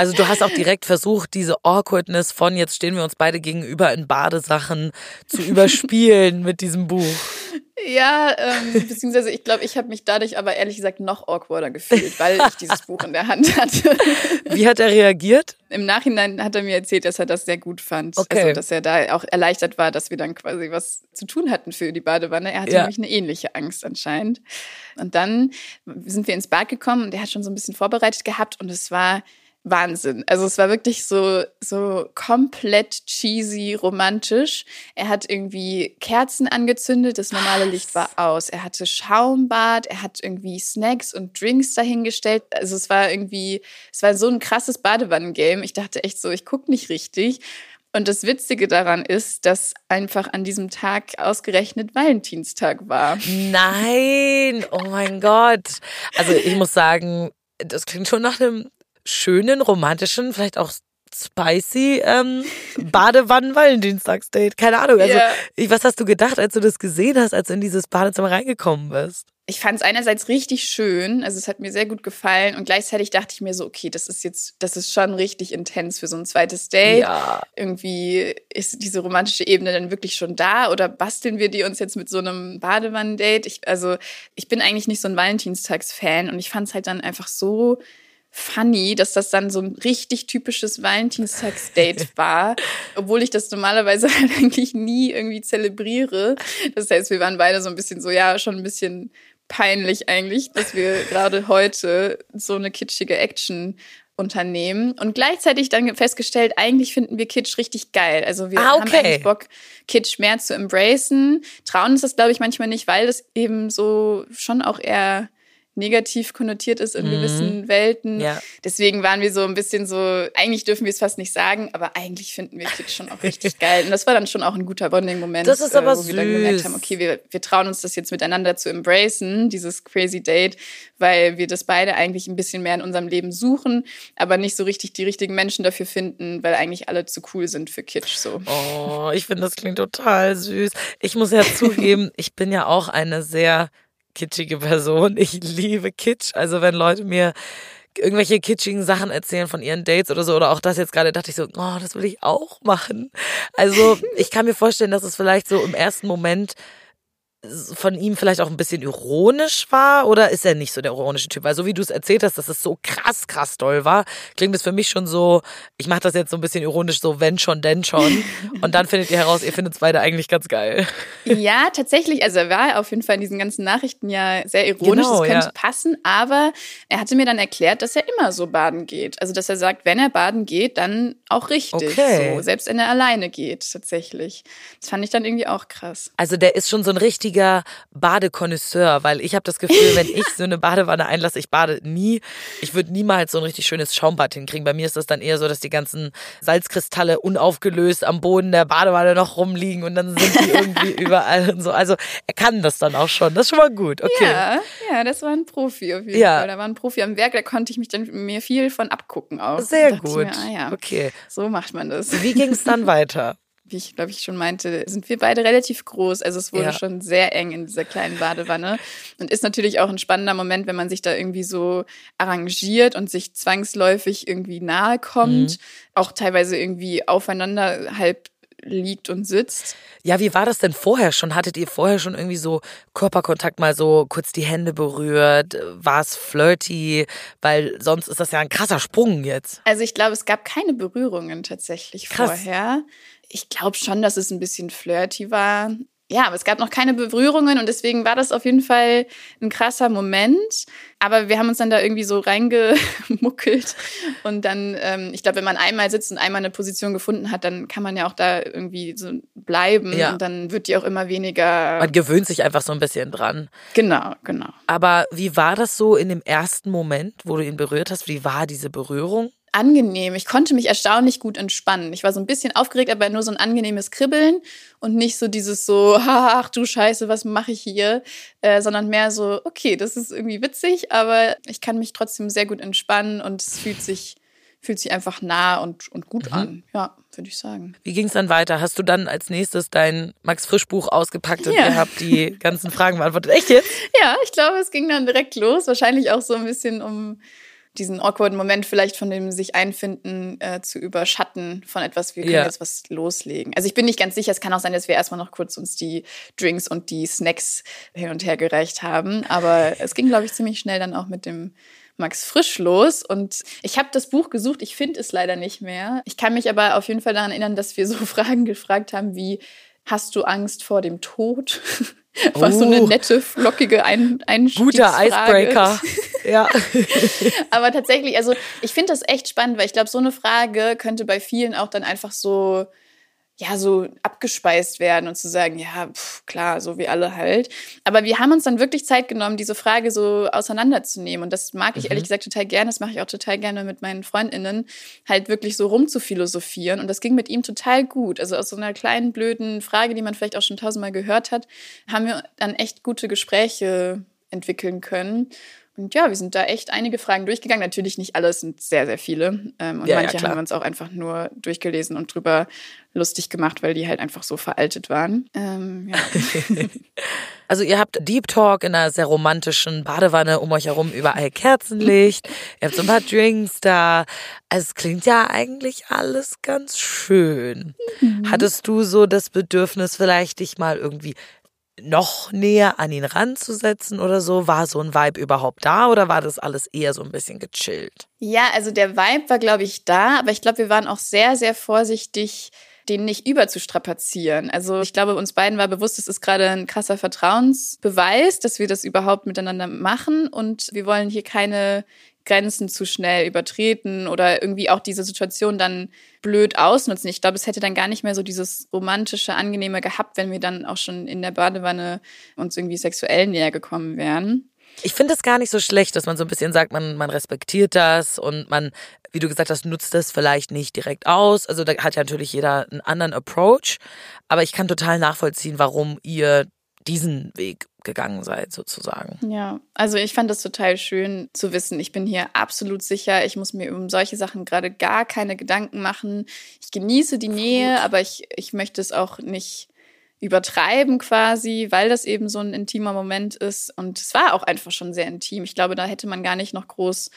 Also du hast auch direkt versucht, diese Awkwardness von jetzt stehen wir uns beide gegenüber in Badesachen zu überspielen mit diesem Buch. Ja, ähm, beziehungsweise ich glaube, ich habe mich dadurch aber ehrlich gesagt noch awkwarder gefühlt, weil ich dieses Buch in der Hand hatte. Wie hat er reagiert? Im Nachhinein hat er mir erzählt, dass er das sehr gut fand. Okay. Also, dass er da auch erleichtert war, dass wir dann quasi was zu tun hatten für die Badewanne. Er hatte Ja. nämlich eine ähnliche Angst anscheinend. Und dann sind wir ins Bad gekommen und er hat schon so ein bisschen vorbereitet gehabt und es war Wahnsinn. Also es war wirklich so, so komplett cheesy, romantisch. Er hat irgendwie Kerzen angezündet, das normale Licht war aus. Er hatte Schaumbad, er hat irgendwie Snacks und Drinks dahingestellt. Also es war irgendwie, es war so ein krasses Badewannengame. Ich dachte echt so, ich gucke nicht richtig. Und das Witzige daran ist, dass einfach an diesem Tag ausgerechnet Valentinstag war. Nein, oh mein Gott. Also ich muss sagen, das klingt schon nach einem schönen, romantischen, vielleicht auch spicy ähm, Badewannen-Valentinstagsdate. Keine Ahnung. Also, ich, was hast du gedacht, als du das gesehen hast, als du in dieses Badezimmer reingekommen bist? Ich fand es einerseits richtig schön, also es hat mir sehr gut gefallen und gleichzeitig dachte ich mir so, okay, das ist jetzt, das ist schon richtig intens für so ein zweites Date. Ja. Irgendwie ist diese romantische Ebene dann wirklich schon da oder basteln wir die uns jetzt mit so einem Badewannen-Date? Ich, also ich bin eigentlich nicht so ein Valentinstags-Fan und ich fand es halt dann einfach so funny, dass das dann so ein richtig typisches Valentinstags-Date war, obwohl ich das normalerweise halt eigentlich nie irgendwie zelebriere. Das heißt, wir waren beide so ein bisschen so, ja, schon ein bisschen peinlich eigentlich, dass wir gerade heute so eine kitschige Action unternehmen und gleichzeitig dann festgestellt, eigentlich finden wir Kitsch richtig geil. Also wir Ah, haben okay. eigentlich Bock, Kitsch mehr zu embracen. Trauen uns das, glaube ich, manchmal nicht, weil das eben so schon auch eher negativ konnotiert ist in gewissen Welten. Mhm. Ja. Deswegen waren wir so ein bisschen so, eigentlich dürfen wir es fast nicht sagen, aber eigentlich finden wir Kitsch schon auch richtig geil. Und das war dann schon auch ein guter Bonding-Moment, Das ist aber wo wir dann gemerkt süß. haben, okay, wir, wir trauen uns das jetzt miteinander zu embracen, dieses crazy Date, weil wir das beide eigentlich ein bisschen mehr in unserem Leben suchen, aber nicht so richtig die richtigen Menschen dafür finden, weil eigentlich alle zu cool sind für Kitsch so. Oh, ich finde, das klingt total süß. Ich muss ja zugeben, ich bin ja auch eine sehr kitschige Person. Ich liebe Kitsch. Also wenn Leute mir irgendwelche kitschigen Sachen erzählen von ihren Dates oder so oder auch das jetzt gerade dachte ich so, oh, das will ich auch machen. Also ich kann mir vorstellen, dass es vielleicht so im ersten Moment von ihm vielleicht auch ein bisschen ironisch war oder ist er nicht so der ironische Typ? Weil so wie du es erzählt hast, dass es so krass, krass doll war, klingt es für mich schon so, ich mache das jetzt so ein bisschen ironisch, so wenn schon, denn schon. Und dann findet ihr heraus, ihr findet es beide eigentlich ganz geil. Ja, tatsächlich. Also er war auf jeden Fall in diesen ganzen Nachrichten ja sehr ironisch. Genau, das könnte ja. passen. Aber er hatte mir dann erklärt, dass er immer so baden geht. Also dass er sagt, wenn er baden geht, dann auch richtig. Okay. So, selbst wenn er alleine geht, tatsächlich. Das fand ich dann irgendwie auch krass. Also der ist schon so ein richtiger Badekonnoisseur, weil ich habe das Gefühl, wenn ich so eine Badewanne einlasse, ich bade nie, ich würde niemals so ein richtig schönes Schaumbad hinkriegen. Bei mir ist das dann eher so, dass die ganzen Salzkristalle unaufgelöst am Boden der Badewanne noch rumliegen und dann sind die irgendwie überall und so. Also er kann das dann auch schon. Das ist schon mal gut. Okay. Ja, ja, das war ein Profi auf jeden Ja. Fall. Da war ein Profi am Werk, da konnte ich mich dann mir viel von abgucken auch. Sehr gut. Mir, ah, ja, Okay. So macht man das. Wie ging es dann weiter? Wie ich glaube ich schon meinte, sind wir beide relativ groß. Also es wurde Ja. schon sehr eng in dieser kleinen Badewanne und ist natürlich auch ein spannender Moment, wenn man sich da irgendwie so arrangiert und sich zwangsläufig irgendwie nahe kommt, auch teilweise irgendwie aufeinander halb liegt und sitzt. Ja, wie war das denn vorher schon? Hattet ihr vorher schon irgendwie so Körperkontakt mal so kurz die Hände berührt? War es flirty? Weil sonst ist das ja ein krasser Sprung jetzt. Also ich glaube, es gab keine Berührungen tatsächlich Krass. vorher. Ich glaube schon, dass es ein bisschen flirty war. Ja, aber es gab noch keine Berührungen und deswegen war das auf jeden Fall ein krasser Moment. Aber wir haben uns dann da irgendwie so reingemuckelt und dann, ähm, ich glaube, wenn man einmal sitzt und einmal eine Position gefunden hat, dann kann man ja auch da irgendwie so bleiben Ja. und dann wird die auch immer weniger. Man gewöhnt sich einfach so ein bisschen dran. Genau, genau. Aber wie war das so in dem ersten Moment, wo du ihn berührt hast? Wie war diese Berührung? Angenehm. Ich konnte mich erstaunlich gut entspannen. Ich war so ein bisschen aufgeregt, aber nur so ein angenehmes Kribbeln und nicht so dieses so, ach du Scheiße, was mache ich hier, äh, sondern mehr so, okay, das ist irgendwie witzig, aber ich kann mich trotzdem sehr gut entspannen und es fühlt sich fühlt sich einfach nah und, und gut an. Ja, würde ich sagen. Wie ging es dann weiter? Hast du dann als nächstes dein Max Frisch Buch ausgepackt und Ja. ihr habt die ganzen Fragen beantwortet? Echt jetzt? Ja, ich glaube, es ging dann direkt los. Wahrscheinlich auch so ein bisschen um diesen awkwarden Moment vielleicht von dem sich einfinden äh, zu überschatten von etwas, wir können Ja. jetzt was loslegen. Also ich bin nicht ganz sicher, es kann auch sein, dass wir erstmal noch kurz uns die Drinks und die Snacks hin und her gereicht haben, aber es ging, glaube ich, ziemlich schnell dann auch mit dem Max Frisch los und ich habe das Buch gesucht, ich finde es leider nicht mehr. Ich kann mich aber auf jeden Fall daran erinnern, dass wir so Fragen gefragt haben wie, hast du Angst vor dem Tod? War so eine Oh. nette, flockige Ein Guter. Icebreaker. ja. Aber tatsächlich, also ich finde das echt spannend, weil ich glaube, so eine Frage könnte bei vielen auch dann einfach so, ja, so abgespeist werden und zu sagen, ja, pf, klar, so wie alle halt. Aber wir haben uns dann wirklich Zeit genommen, diese Frage so auseinanderzunehmen. Und das mag ich ehrlich gesagt total gerne. Das mache ich auch total gerne mit meinen FreundInnen, halt wirklich so rumzuphilosophieren. Und das ging mit ihm total gut. Also aus so einer kleinen, blöden Frage, die man vielleicht auch schon tausendmal gehört hat, haben wir dann echt gute Gespräche entwickeln können. Und ja, wir sind da echt einige Fragen durchgegangen. Natürlich nicht alle, es sind sehr, sehr viele. Ähm, und Ja, ja, manche klar. haben wir uns auch einfach nur durchgelesen und drüber lustig gemacht, weil die halt einfach so veraltet waren. Ähm, ja. Also ihr habt Deep Talk in einer sehr romantischen Badewanne um euch herum, überall Kerzenlicht, ihr habt so ein paar Drinks da. Also es klingt ja eigentlich alles ganz schön. Hattest du so das Bedürfnis, vielleicht dich mal irgendwie noch näher an ihn ranzusetzen oder so? War so ein Vibe überhaupt da oder war das alles eher so ein bisschen gechillt? Ja, also der Vibe war, glaube ich, da, aber ich glaube, wir waren auch sehr, sehr vorsichtig, den nicht überzustrapazieren. Also ich glaube, uns beiden war bewusst, es ist gerade ein krasser Vertrauensbeweis, dass wir das überhaupt miteinander machen und wir wollen hier keine Grenzen zu schnell übertreten oder irgendwie auch diese Situation dann blöd ausnutzen. Ich glaube, es hätte dann gar nicht mehr so dieses romantische, angenehme gehabt, wenn wir dann auch schon in der Badewanne uns irgendwie sexuell näher gekommen wären. Ich finde es gar nicht so schlecht, dass man so ein bisschen sagt, man, man respektiert das und man, wie du gesagt hast, nutzt das vielleicht nicht direkt aus. Also da hat ja natürlich jeder einen anderen Approach. Aber ich kann total nachvollziehen, warum ihr diesen Weg gegangen seid, sozusagen. Ja, also ich fand das total schön zu wissen. Ich bin hier absolut sicher. Ich muss mir um solche Sachen gerade gar keine Gedanken machen. Ich genieße die Nähe, aber ich, ich möchte es auch nicht übertreiben quasi, weil das eben so ein intimer Moment ist. Und es war auch einfach schon sehr intim. Ich glaube, da hätte man gar nicht noch groß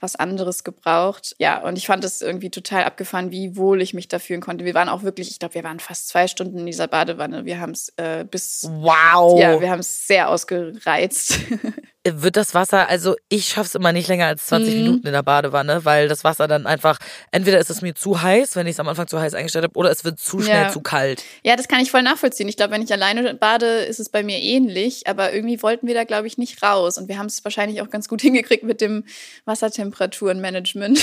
was anderes gebraucht. Ja, und ich fand es irgendwie total abgefahren, wie wohl ich mich da fühlen konnte. Wir waren auch wirklich, ich glaube, wir waren fast zwei Stunden in dieser Badewanne. Wir haben es äh, bis, Wow. ja, wir haben es sehr ausgereizt. Wird das Wasser, also ich schaff's immer nicht länger als 20 Minuten in der Badewanne, weil das Wasser dann einfach, entweder ist es mir zu heiß, wenn ich es am Anfang zu heiß eingestellt habe, oder es wird zu schnell Ja. zu kalt. Ja, das kann ich voll nachvollziehen. Ich glaube, wenn ich alleine bade, ist es bei mir ähnlich. Aber irgendwie wollten wir da, glaube ich, nicht raus. Und wir haben es wahrscheinlich auch ganz gut hingekriegt mit dem Wassertemperaturenmanagement.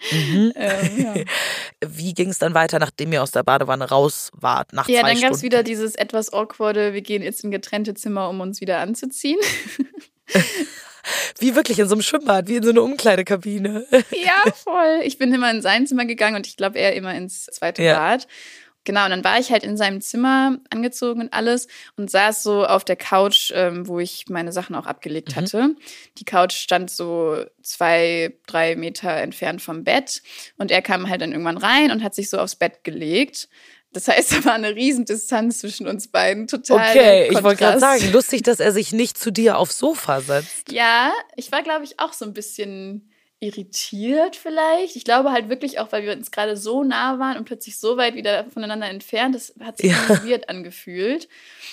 ähm, ja. Wie ging es dann weiter, nachdem ihr aus der Badewanne raus wart? Nach ja, zwei dann gab es wieder dieses etwas awkwarde, wir gehen jetzt in getrennte Zimmer, um uns wieder anzuziehen. Wie wirklich in so einem Schwimmbad, wie in so einer Umkleidekabine. ja, voll. Ich bin immer in sein Zimmer gegangen und ich glaube, er immer ins zweite Ja. Bad. Genau, und dann war ich halt in seinem Zimmer angezogen und alles und saß so auf der Couch, ähm, wo ich meine Sachen auch abgelegt hatte. Die Couch stand so zwei, drei Meter entfernt vom Bett und er kam halt dann irgendwann rein und hat sich so aufs Bett gelegt. Das heißt, da war eine Riesendistanz zwischen uns beiden. Total. Okay, ich wollte gerade sagen, lustig, dass er sich nicht zu dir aufs Sofa setzt. Ja, ich war, glaube ich, auch so ein bisschen irritiert vielleicht. Ich glaube halt wirklich auch, weil wir uns gerade so nah waren und plötzlich so weit wieder voneinander entfernt. Das hat sich Ja. irgendwie weird angefühlt.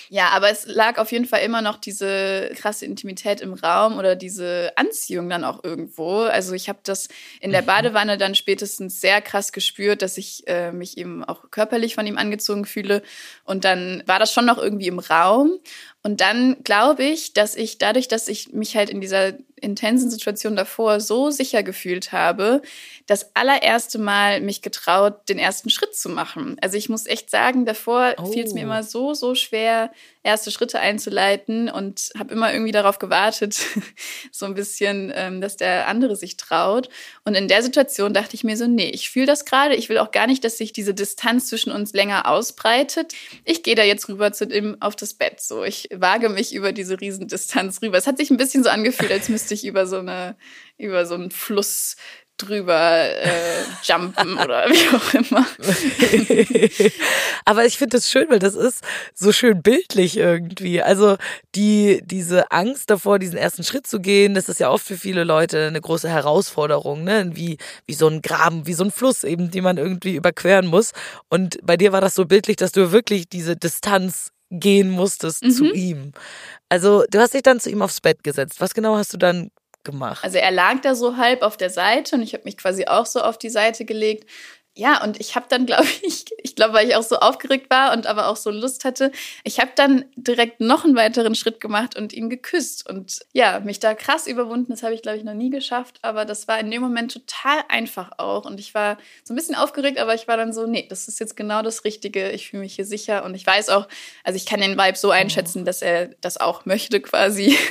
Ja, aber es lag auf jeden Fall immer noch diese krasse Intimität im Raum oder diese Anziehung dann auch irgendwo. Also ich habe das in der Badewanne dann spätestens sehr krass gespürt, dass ich äh, mich eben auch körperlich von ihm angezogen fühle. Und dann war das schon noch irgendwie im Raum. Und dann glaube ich, dass ich dadurch, dass ich mich halt in dieser intensen Situation davor so sicher gefühlt habe, das allererste Mal mich getraut, den ersten Schritt zu machen. Also ich muss echt sagen, davor Oh. fiel es mir immer so, so schwer, erste Schritte einzuleiten und habe immer irgendwie darauf gewartet, so ein bisschen, ähm, dass der andere sich traut. Und in der Situation dachte ich mir so, nee, ich fühle das gerade. Ich will auch gar nicht, dass sich diese Distanz zwischen uns länger ausbreitet. Ich gehe da jetzt rüber zu dem auf das Bett. So, ich wage mich über diese Riesendistanz rüber. Es hat sich ein bisschen so angefühlt, als müsste ich über so eine, über so einen Fluss drüber äh, jumpen oder wie auch immer. Aber ich finde das schön, weil das ist so schön bildlich irgendwie. Also die, diese Angst davor, diesen ersten Schritt zu gehen, das ist ja oft für viele Leute eine große Herausforderung, ne? Wie, wie so ein Graben, wie so ein Fluss eben, den man irgendwie überqueren muss. Und bei dir war das so bildlich, dass du wirklich diese Distanz gehen musstest zu ihm. Also du hast dich dann zu ihm aufs Bett gesetzt. Was genau hast du dann gemacht? Also er lag da so halb auf der Seite und ich habe mich quasi auch so auf die Seite gelegt. Ja, und ich habe dann, glaube ich, ich glaube, weil ich auch so aufgeregt war und aber auch so Lust hatte, ich habe dann direkt noch einen weiteren Schritt gemacht und ihn geküsst und ja, mich da krass überwunden. Das habe ich, glaube ich, noch nie geschafft, aber das war in dem Moment total einfach auch und ich war so ein bisschen aufgeregt, aber ich war dann so, nee, das ist jetzt genau das Richtige. Ich fühle mich hier sicher und ich weiß auch, also ich kann den Vibe so einschätzen, dass er das auch möchte quasi.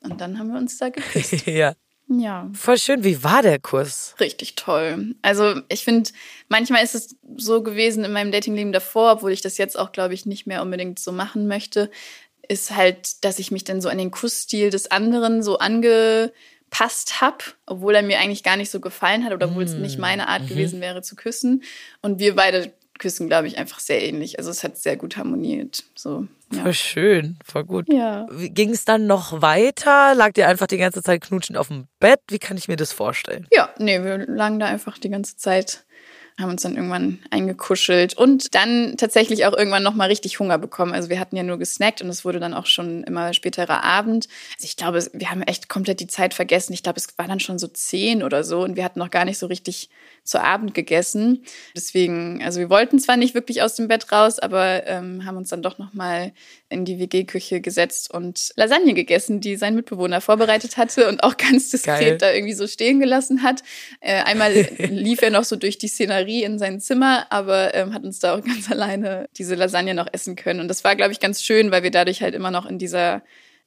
Und dann haben wir uns da geküsst. ja. Ja. Voll schön. Wie war der Kurs? Richtig toll. Also ich finde, manchmal ist es so gewesen in meinem Datingleben davor, obwohl ich das jetzt auch, glaube ich, nicht mehr unbedingt so machen möchte, ist halt, dass ich mich dann so an den Kussstil des anderen so angepasst habe, obwohl er mir eigentlich gar nicht so gefallen hat oder obwohl es nicht meine Art gewesen wäre zu küssen. Und wir beide küssen, glaube ich, einfach sehr ähnlich. Also es hat sehr gut harmoniert. So, ja. Voll schön, voll gut. Ja. Ging es dann noch weiter? Lag ihr einfach die ganze Zeit knutschend auf dem Bett? Wie kann ich mir das vorstellen? Ja, nee, wir lagen da einfach die ganze Zeit, haben uns dann irgendwann eingekuschelt und dann tatsächlich auch irgendwann nochmal richtig Hunger bekommen. Also wir hatten ja nur gesnackt und es wurde dann auch schon immer späterer Abend. Also ich glaube, wir haben echt komplett die Zeit vergessen. Ich glaube, es war dann schon so zehn oder so und wir hatten noch gar nicht so richtig zu Abend gegessen. Deswegen, also wir wollten zwar nicht wirklich aus dem Bett raus, aber ähm, haben uns dann doch nochmal in die WG-Küche gesetzt und Lasagne gegessen, die sein Mitbewohner vorbereitet hatte und auch ganz diskret Geil. da irgendwie so stehen gelassen hat. Äh, einmal lief er noch so durch die Szenerie in sein Zimmer, aber ähm, hat uns da auch ganz alleine diese Lasagne noch essen können. Und das war, glaube ich, ganz schön, weil wir dadurch halt immer noch in dieser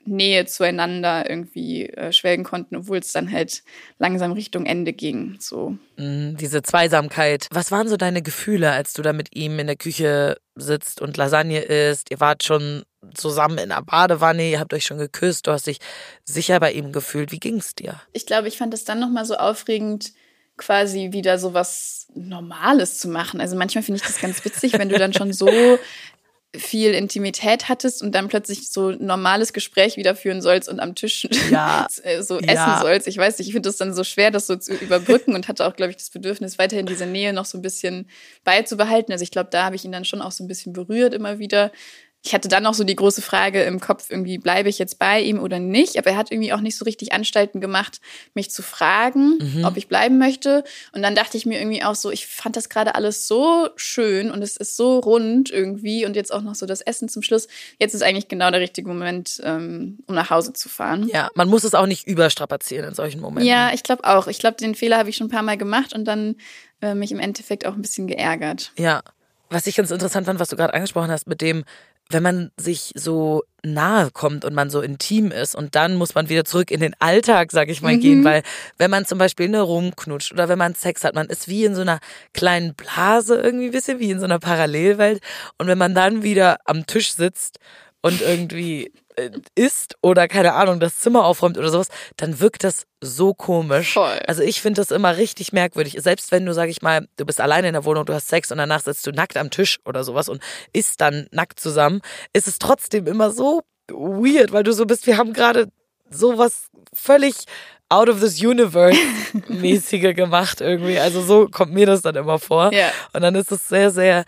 Nähe zueinander irgendwie äh, schwelgen konnten, obwohl es dann halt langsam Richtung Ende ging. So. Mhm, Diese Zweisamkeit. Was waren so deine Gefühle, als du da mit ihm in der Küche sitzt und Lasagne isst? Ihr wart schon zusammen in der Badewanne, ihr habt euch schon geküsst, du hast dich sicher bei ihm gefühlt. Wie ging's dir? Ich glaube, ich fand es dann nochmal so aufregend, quasi wieder so was Normales zu machen. Also manchmal finde ich das ganz witzig, wenn du dann schon so viel Intimität hattest und dann plötzlich so ein normales Gespräch wieder führen sollst und am Tisch Ja. so Ja. essen sollst. Ich weiß nicht, ich finde das dann so schwer, das so zu überbrücken und hatte auch, glaube ich, das Bedürfnis, weiterhin diese Nähe noch so ein bisschen beizubehalten. Also ich glaube, da habe ich ihn dann schon auch so ein bisschen berührt immer wieder. Ich hatte dann noch so die große Frage im Kopf, irgendwie bleibe ich jetzt bei ihm oder nicht. Aber er hat irgendwie auch nicht so richtig Anstalten gemacht, mich zu fragen, ob ich bleiben möchte. Und dann dachte ich mir irgendwie auch so, ich fand das gerade alles so schön und es ist so rund irgendwie und jetzt auch noch so das Essen zum Schluss. Jetzt ist eigentlich genau der richtige Moment, ähm, um nach Hause zu fahren. Ja, man muss es auch nicht überstrapazieren in solchen Momenten. Ja, ich glaube auch. Ich glaube, den Fehler habe ich schon ein paar Mal gemacht und dann äh, mich im Endeffekt auch ein bisschen geärgert. Ja. Was ich ganz interessant fand, was du gerade angesprochen hast, mit dem, wenn man sich so nahe kommt und man so intim ist und dann muss man wieder zurück in den Alltag, sag ich mal, gehen, weil wenn man zum Beispiel eine rumknutscht oder wenn man Sex hat, man ist wie in so einer kleinen Blase irgendwie ein bisschen wie in so einer Parallelwelt. Und wenn man dann wieder am Tisch sitzt und irgendwie isst oder keine Ahnung, das Zimmer aufräumt oder sowas, dann wirkt das so komisch. Voll. Also ich finde das immer richtig merkwürdig. Selbst wenn du, sag ich mal, du bist alleine in der Wohnung, du hast Sex und danach sitzt du nackt am Tisch oder sowas und isst dann nackt zusammen, ist es trotzdem immer so weird, weil du so bist, wir haben gerade sowas völlig out of this universe mäßige gemacht irgendwie. Also so kommt mir das dann immer vor. Ja. Und dann ist es sehr, sehr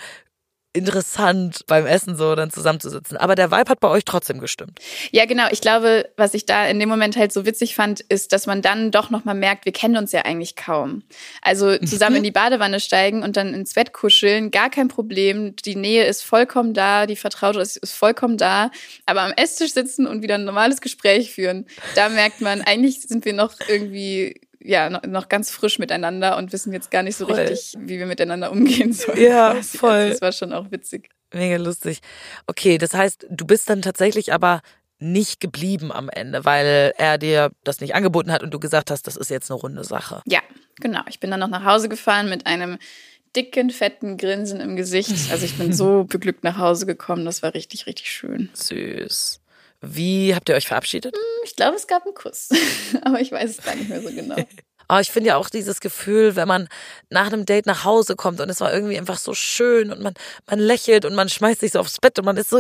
interessant beim Essen so dann zusammenzusitzen. Aber der Vibe hat bei euch trotzdem gestimmt. Ja, genau. Ich glaube, was ich da in dem Moment halt so witzig fand, ist, dass man dann doch nochmal merkt, wir kennen uns ja eigentlich kaum. Also zusammen in die Badewanne steigen und dann ins Bett kuscheln, gar kein Problem. Die Nähe ist vollkommen da, die Vertraute ist, ist vollkommen da. Aber am Esstisch sitzen und wieder ein normales Gespräch führen, da merkt man, eigentlich sind wir noch irgendwie ja, noch, ganz frisch miteinander und wissen jetzt gar nicht so Voll. richtig, wie wir miteinander umgehen sollen. Ja, quasi. voll. Also Das war schon auch witzig. Mega lustig. Okay, das heißt, du bist dann tatsächlich aber nicht geblieben am Ende, weil er dir das nicht angeboten hat und du gesagt hast, das ist jetzt eine runde Sache. Ja, genau. Ich bin dann noch nach Hause gefahren mit einem dicken, fetten Grinsen im Gesicht. Also ich bin so beglückt nach Hause gekommen. Das war richtig, richtig schön. Süß. Wie habt ihr euch verabschiedet? Ich glaube, es gab einen Kuss. Aber ich weiß es gar nicht mehr so genau. Aber ich finde ja auch dieses Gefühl, wenn man nach einem Date nach Hause kommt und es war irgendwie einfach so schön und man, man lächelt und man schmeißt sich so aufs Bett und man ist so,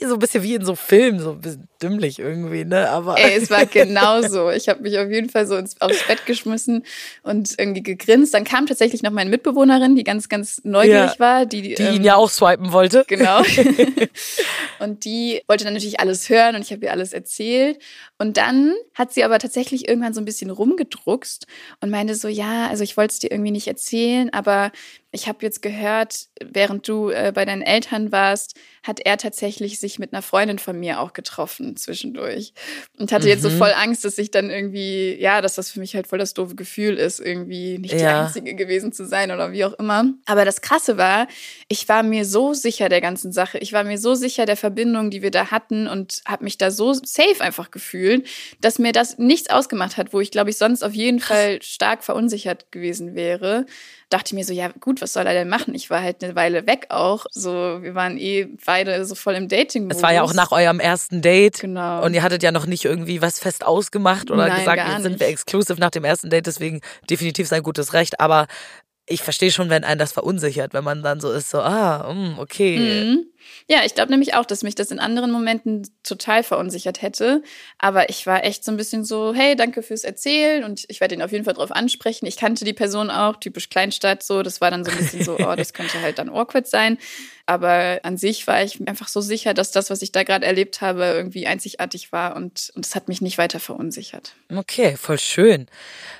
so ein bisschen wie in so Filmen, so ein bisschen dümmlich irgendwie, ne? Aber Ey, es war genauso. Ich habe mich auf jeden Fall so ins, aufs Bett geschmissen und irgendwie gegrinst. Dann kam tatsächlich noch meine Mitbewohnerin, die ganz, ganz neugierig Ja, war. Die, die ähm, ihn ja auch swipen wollte. Genau. und die wollte dann natürlich alles hören und ich habe ihr alles erzählt. Und dann hat sie aber tatsächlich irgendwann so ein bisschen rumgedruckst und meinte so, ja, also ich wollte es dir irgendwie nicht erzählen, aber ich habe jetzt gehört, während du äh, bei deinen Eltern warst, hat er tatsächlich sich mit einer Freundin von mir auch getroffen zwischendurch. Und hatte jetzt so Mhm. voll Angst, dass ich dann irgendwie, ja, dass das für mich halt voll das doofe Gefühl ist, irgendwie nicht die Ja. Einzige gewesen zu sein oder wie auch immer. Aber das Krasse war, ich war mir so sicher der ganzen Sache. Ich war mir so sicher der Verbindung, die wir da hatten und habe mich da so safe einfach gefühlt, dass mir das nichts ausgemacht hat, wo ich glaube ich sonst auf jeden Fall stark verunsichert gewesen wäre. Dachte ich mir so, ja gut, was was soll er denn machen? Ich war halt eine Weile weg auch. So, wir waren eh beide so voll im dating Es war ja auch nach eurem ersten Date. Genau. Und ihr hattet ja noch nicht irgendwie was fest ausgemacht oder Nein, gesagt, jetzt sind wir exklusiv nach dem ersten Date, deswegen definitiv sein gutes Recht. Aber ich verstehe schon, wenn einen das verunsichert, wenn man dann so ist, so, ah, mm, okay. Mhm. Ja, ich glaube nämlich auch, dass mich das in anderen Momenten total verunsichert hätte. Aber ich war echt so ein bisschen so, hey, danke fürs Erzählen und ich werde ihn auf jeden Fall drauf ansprechen. Ich kannte die Person auch, typisch Kleinstadt so. Das war dann so ein bisschen so, oh, das könnte halt dann awkward sein. Aber an sich war ich einfach so sicher, dass das, was ich da gerade erlebt habe, irgendwie einzigartig war und und es hat mich nicht weiter verunsichert. Okay, voll schön.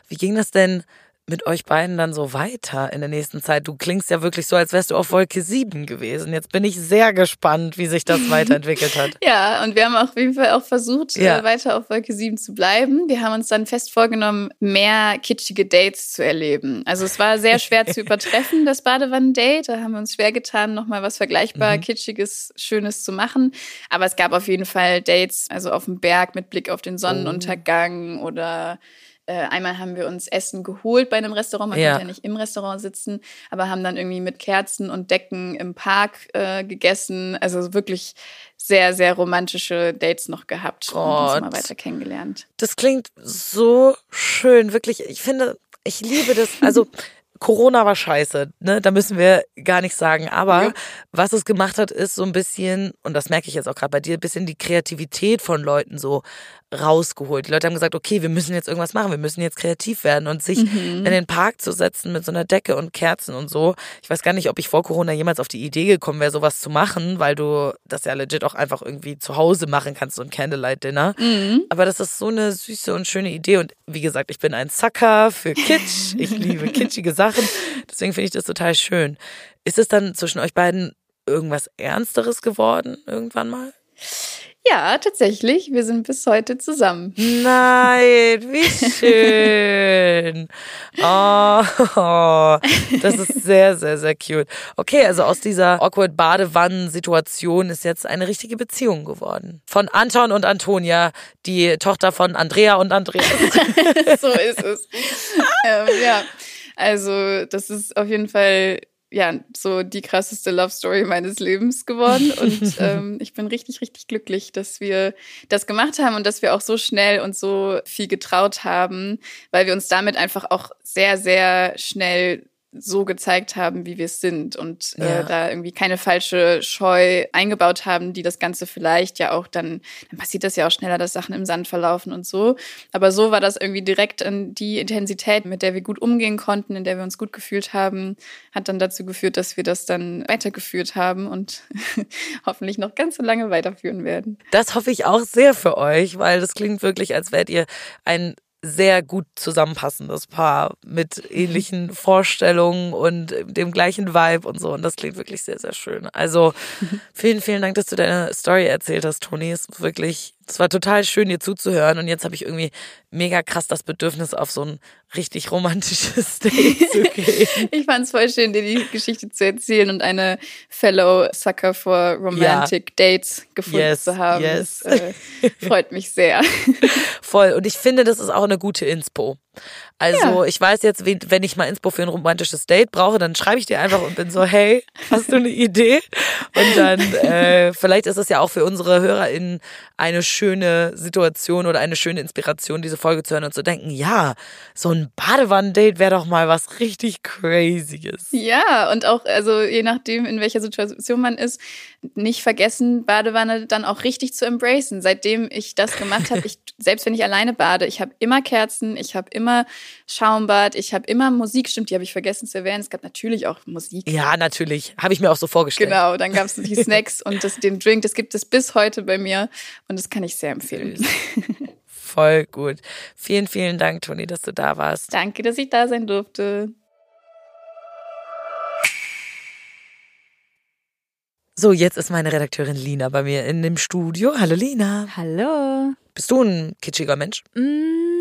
Wie ging das denn mit euch beiden dann so weiter in der nächsten Zeit? Du klingst ja wirklich so, als wärst du auf Wolke 7 gewesen. Jetzt bin ich sehr gespannt, wie sich das weiterentwickelt hat. Ja, und wir haben auf jeden Fall auch versucht, Ja. äh, weiter auf Wolke 7 zu bleiben. Wir haben uns dann fest vorgenommen, mehr kitschige Dates zu erleben. Also es war sehr schwer zu übertreffen, das Badewannen-Date. Da haben wir uns schwer getan, nochmal was vergleichbar Kitschiges, Schönes zu machen. Aber es gab auf jeden Fall Dates, also auf dem Berg mit Blick auf den Sonnenuntergang oder äh, einmal haben wir uns Essen geholt bei einem Restaurant. Man Ja. konnte ja nicht im Restaurant sitzen, aber haben dann irgendwie mit Kerzen und Decken im Park äh, gegessen. Also wirklich sehr, sehr romantische Dates noch gehabt und Gott. uns mal weiter kennengelernt. Das klingt so schön, wirklich. Ich finde, ich liebe das. Also, Corona war scheiße, ne? Da müssen wir gar nichts sagen. Aber Ja. was es gemacht hat, ist so ein bisschen, und das merke ich jetzt auch gerade bei dir, ein bisschen die Kreativität von Leuten so rausgeholt. Die Leute haben gesagt, okay, wir müssen jetzt irgendwas machen, wir müssen jetzt kreativ werden und sich in den Park zu setzen mit so einer Decke und Kerzen und so. Ich weiß gar nicht, ob ich vor Corona jemals auf die Idee gekommen wäre, sowas zu machen, weil du das ja legit auch einfach irgendwie zu Hause machen kannst, so ein Candlelight-Dinner. Aber das ist so eine süße und schöne Idee. Und wie gesagt, ich bin ein Sucker für Kitsch. Ich liebe kitschige Sachen. Deswegen finde ich das total schön. Ist es dann zwischen euch beiden irgendwas Ernsteres geworden irgendwann mal? Ja, tatsächlich. Wir sind bis heute zusammen. Nein, wie schön. Oh, das ist sehr, sehr, sehr cute. Okay, also aus dieser awkward Badewannen-Situation ist jetzt eine richtige Beziehung geworden. Von Anton und Antonia, die Tochter von Andrea und Andreas. so ist es. ähm, ja, also das ist auf jeden Fall ja so die krasseste Love Story meines Lebens geworden. Und ähm, ich bin richtig, richtig glücklich, dass wir das gemacht haben und dass wir auch so schnell und so viel getraut haben, weil wir uns damit einfach auch sehr, sehr schnell so gezeigt haben, wie wir es sind und Ja. äh, da irgendwie keine falsche Scheu eingebaut haben, die das Ganze vielleicht ja auch dann, dann passiert das ja auch schneller, dass Sachen im Sand verlaufen und so. Aber so war das irgendwie direkt an die Intensität, mit der wir gut umgehen konnten, in der wir uns gut gefühlt haben, hat dann dazu geführt, dass wir das dann weitergeführt haben und hoffentlich noch ganz so lange weiterführen werden. Das hoffe ich auch sehr für euch, weil das klingt wirklich, als wärt ihr ein sehr gut zusammenpassendes Paar mit ähnlichen Vorstellungen und dem gleichen Vibe und so. Und das klingt wirklich sehr, sehr schön. Also vielen, vielen Dank, dass du deine Story erzählt hast, Toni. Es ist wirklich, es war total schön, dir zuzuhören. Und jetzt habe ich irgendwie mega krass das Bedürfnis, auf so ein richtig romantisches Date zu gehen. Ich fand es voll schön, dir die Geschichte zu erzählen und eine Fellow Sucker for Romantic Dates gefunden Yes, zu haben. yes. Das äh, freut mich sehr. Voll. Und ich finde, das ist auch eine gute Inspo. Also ich weiß jetzt, wen- wenn ich mal Inspo für ein romantisches Date brauche, dann schreibe ich dir einfach und bin so, hey, hast du eine Idee? Und dann, äh, vielleicht ist es ja auch für unsere HörerInnen eine schöne Situation oder eine schöne Inspiration, diese Folge zu hören und zu denken, ja, so ein Badewannen-Date wäre doch mal was richtig Crazyes. Ja, und auch, also je nachdem, in welcher Situation man ist, nicht vergessen, Badewanne dann auch richtig zu embracen. Seitdem ich das gemacht habe, ich, selbst wenn ich alleine bade, ich habe immer Kerzen, ich habe immer Schaumbad, ich habe immer Musik, stimmt, die habe ich vergessen zu erwähnen. Es gab natürlich auch Musik. Ja, natürlich. Habe ich mir auch so vorgestellt. Genau, dann gab es die Snacks und das, den Drink, das gibt es bis heute bei mir und das kann ich sehr empfehlen. Voll gut. Vielen, vielen Dank, Toni, dass du da warst. Danke, dass ich da sein durfte. So, jetzt ist meine Redakteurin Lina bei mir in dem Studio. Hallo Lina. Hallo. Bist du ein kitschiger Mensch? Mm,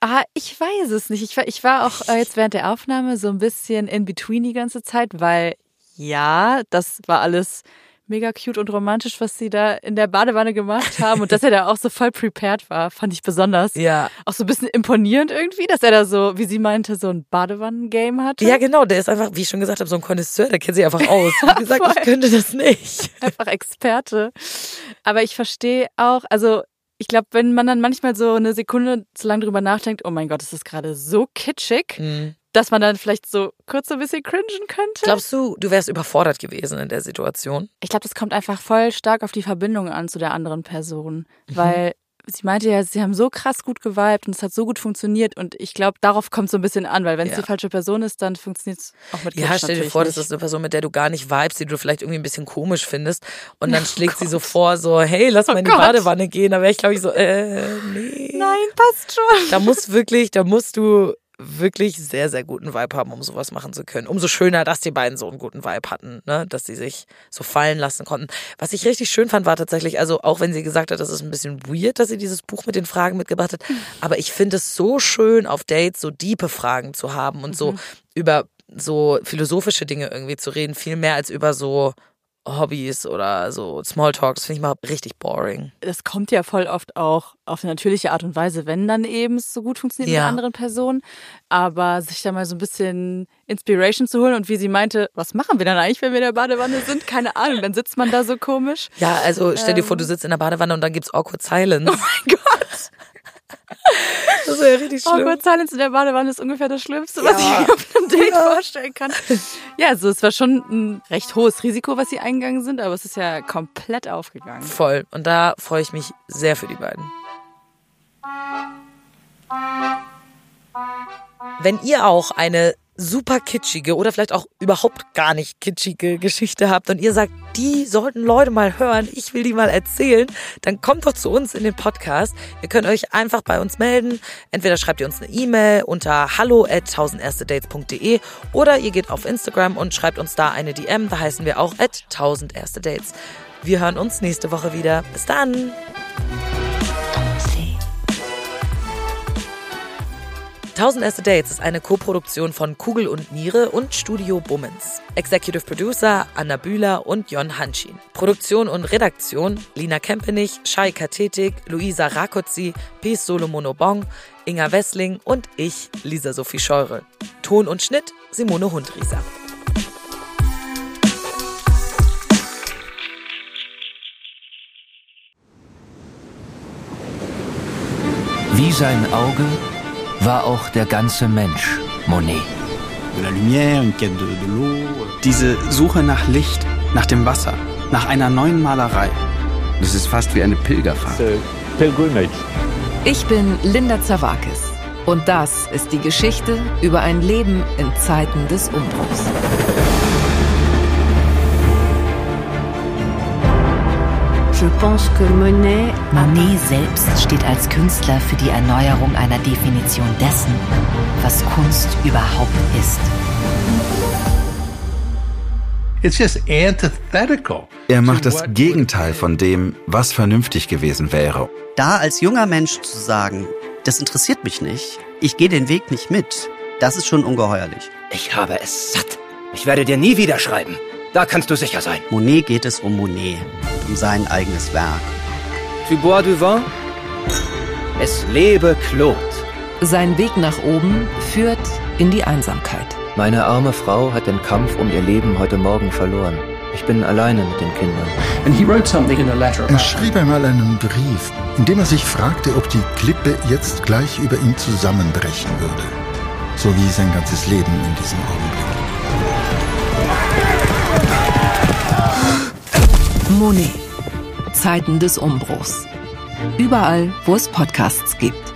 ah, ich weiß es nicht. Ich war, ich war auch äh, jetzt während der Aufnahme so ein bisschen in between die ganze Zeit, weil ja, das war alles mega cute und romantisch, was sie da in der Badewanne gemacht haben und dass er da auch so voll prepared war, fand ich besonders. Ja. Auch so ein bisschen imponierend irgendwie, dass er da so, wie sie meinte, so ein Badewannen-Game hatte. Ja, genau, der ist einfach, wie ich schon gesagt habe, so ein Connoisseur, der kennt sich einfach aus. Wie gesagt, ich voll. könnte das nicht. einfach Experte. Aber ich verstehe auch, also ich glaube, wenn man dann manchmal so eine Sekunde zu lang drüber nachdenkt, oh mein Gott, das ist gerade so kitschig, Mhm. dass man dann vielleicht so kurz so ein bisschen cringen könnte. Glaubst du, du wärst überfordert gewesen in der Situation? Ich glaube, das kommt einfach voll stark auf die Verbindung an zu der anderen Person, Mhm. weil sie meinte ja, sie haben so krass gut geweibt und es hat so gut funktioniert und ich glaube, darauf kommt so ein bisschen an, weil wenn es Ja. die falsche Person ist, dann funktioniert es auch mit Ja, Kitsch stell dir vor, das nicht. ist eine Person, mit der du gar nicht vibest, die du vielleicht irgendwie ein bisschen komisch findest. Und dann Oh schlägt sie so vor, so, hey, lass mal in die Gott. Badewanne gehen. Da wäre ich, glaube ich, so, äh, nee. Nein, passt schon. Da muss wirklich, da musst du wirklich sehr, sehr guten Vibe haben, um sowas machen zu können. Umso schöner, dass die beiden so einen guten Vibe hatten, ne? dass sie sich so fallen lassen konnten. Was ich richtig schön fand, war tatsächlich, also auch wenn sie gesagt hat, das ist ein bisschen weird, dass sie dieses Buch mit den Fragen mitgebracht hat, aber ich finde es so schön, auf Dates so diepe Fragen zu haben und so über so philosophische Dinge irgendwie zu reden, viel mehr als über so Hobbys oder so Smalltalk. Das finde ich mal richtig boring. das kommt ja voll oft auch auf eine natürliche Art und Weise, wenn dann eben es so gut funktioniert mit Ja. einer anderen Person. Aber sich da mal so ein bisschen Inspiration zu holen und wie sie meinte, was machen wir dann eigentlich, wenn wir in der Badewanne sind? Keine Ahnung, dann sitzt man da so komisch. Ja, also stell dir vor, du sitzt in der Badewanne und dann gibt's awkward silence. Ähm. Oh mein Gott. Das wäre richtig schlimm. Awkward Silence in der Badewanne ist ungefähr das Schlimmste, was Ja. ich mir auf einem Date vorstellen kann. Ja, also es war schon ein recht hohes Risiko, was sie eingegangen sind, aber es ist ja komplett aufgegangen. Voll. Und da freue ich mich sehr für die beiden. Wenn ihr auch eine super kitschige oder vielleicht auch überhaupt gar nicht kitschige Geschichte habt und ihr sagt, die sollten Leute mal hören, ich will die mal erzählen, dann kommt doch zu uns in den Podcast. Ihr könnt euch einfach bei uns melden. Entweder schreibt ihr uns eine E-Mail unter hallo at 1000erstedates.de oder ihr geht auf Instagram und schreibt uns da eine DM. Da heißen wir auch at 1000 erste Dates. Wir hören uns nächste Woche wieder. Bis dann! 1000 Erste Dates ist eine Koproduktion von Kugel und Niere und Studio Bummens. Executive Producer Anna Bühler und Jon Hanschin. Produktion und Redaktion Lina Kempenich, Shai Kathetik, Luisa Rakotzi, Pies Solomono Bong, Inga Wessling und ich, Lisa Sophie Scheure. Ton und Schnitt Simone Hundrieser. Wie sein Auge war auch der ganze Mensch Monet. Diese Suche nach Licht, nach dem Wasser, nach einer neuen Malerei. Das ist fast wie eine Pilgerfahrt. Ich bin Linda Zawakis und das ist die Geschichte über ein Leben in Zeiten des Umbruchs. Monet selbst steht als Künstler für die Erneuerung einer Definition dessen, was Kunst überhaupt ist. Er macht das Gegenteil von dem, was vernünftig gewesen wäre. Da als junger Mensch zu sagen, das interessiert mich nicht, ich gehe den Weg nicht mit, das ist schon ungeheuerlich. Ich habe es satt. Ich werde dir nie wieder schreiben. Da kannst du sicher sein. Monet geht es um Monet, um sein eigenes Werk. Tu bois du vin? Es lebe Claude. Sein Weg nach oben führt in die Einsamkeit. Meine arme Frau hat den Kampf um ihr Leben heute Morgen verloren. Ich bin alleine mit den Kindern. Er schrieb einmal einen Brief, in dem er sich fragte, ob die Klippe jetzt gleich über ihm zusammenbrechen würde. So wie sein ganzes Leben in diesem Augenblick. Monet. Zeiten des Umbruchs. Überall, wo es Podcasts gibt.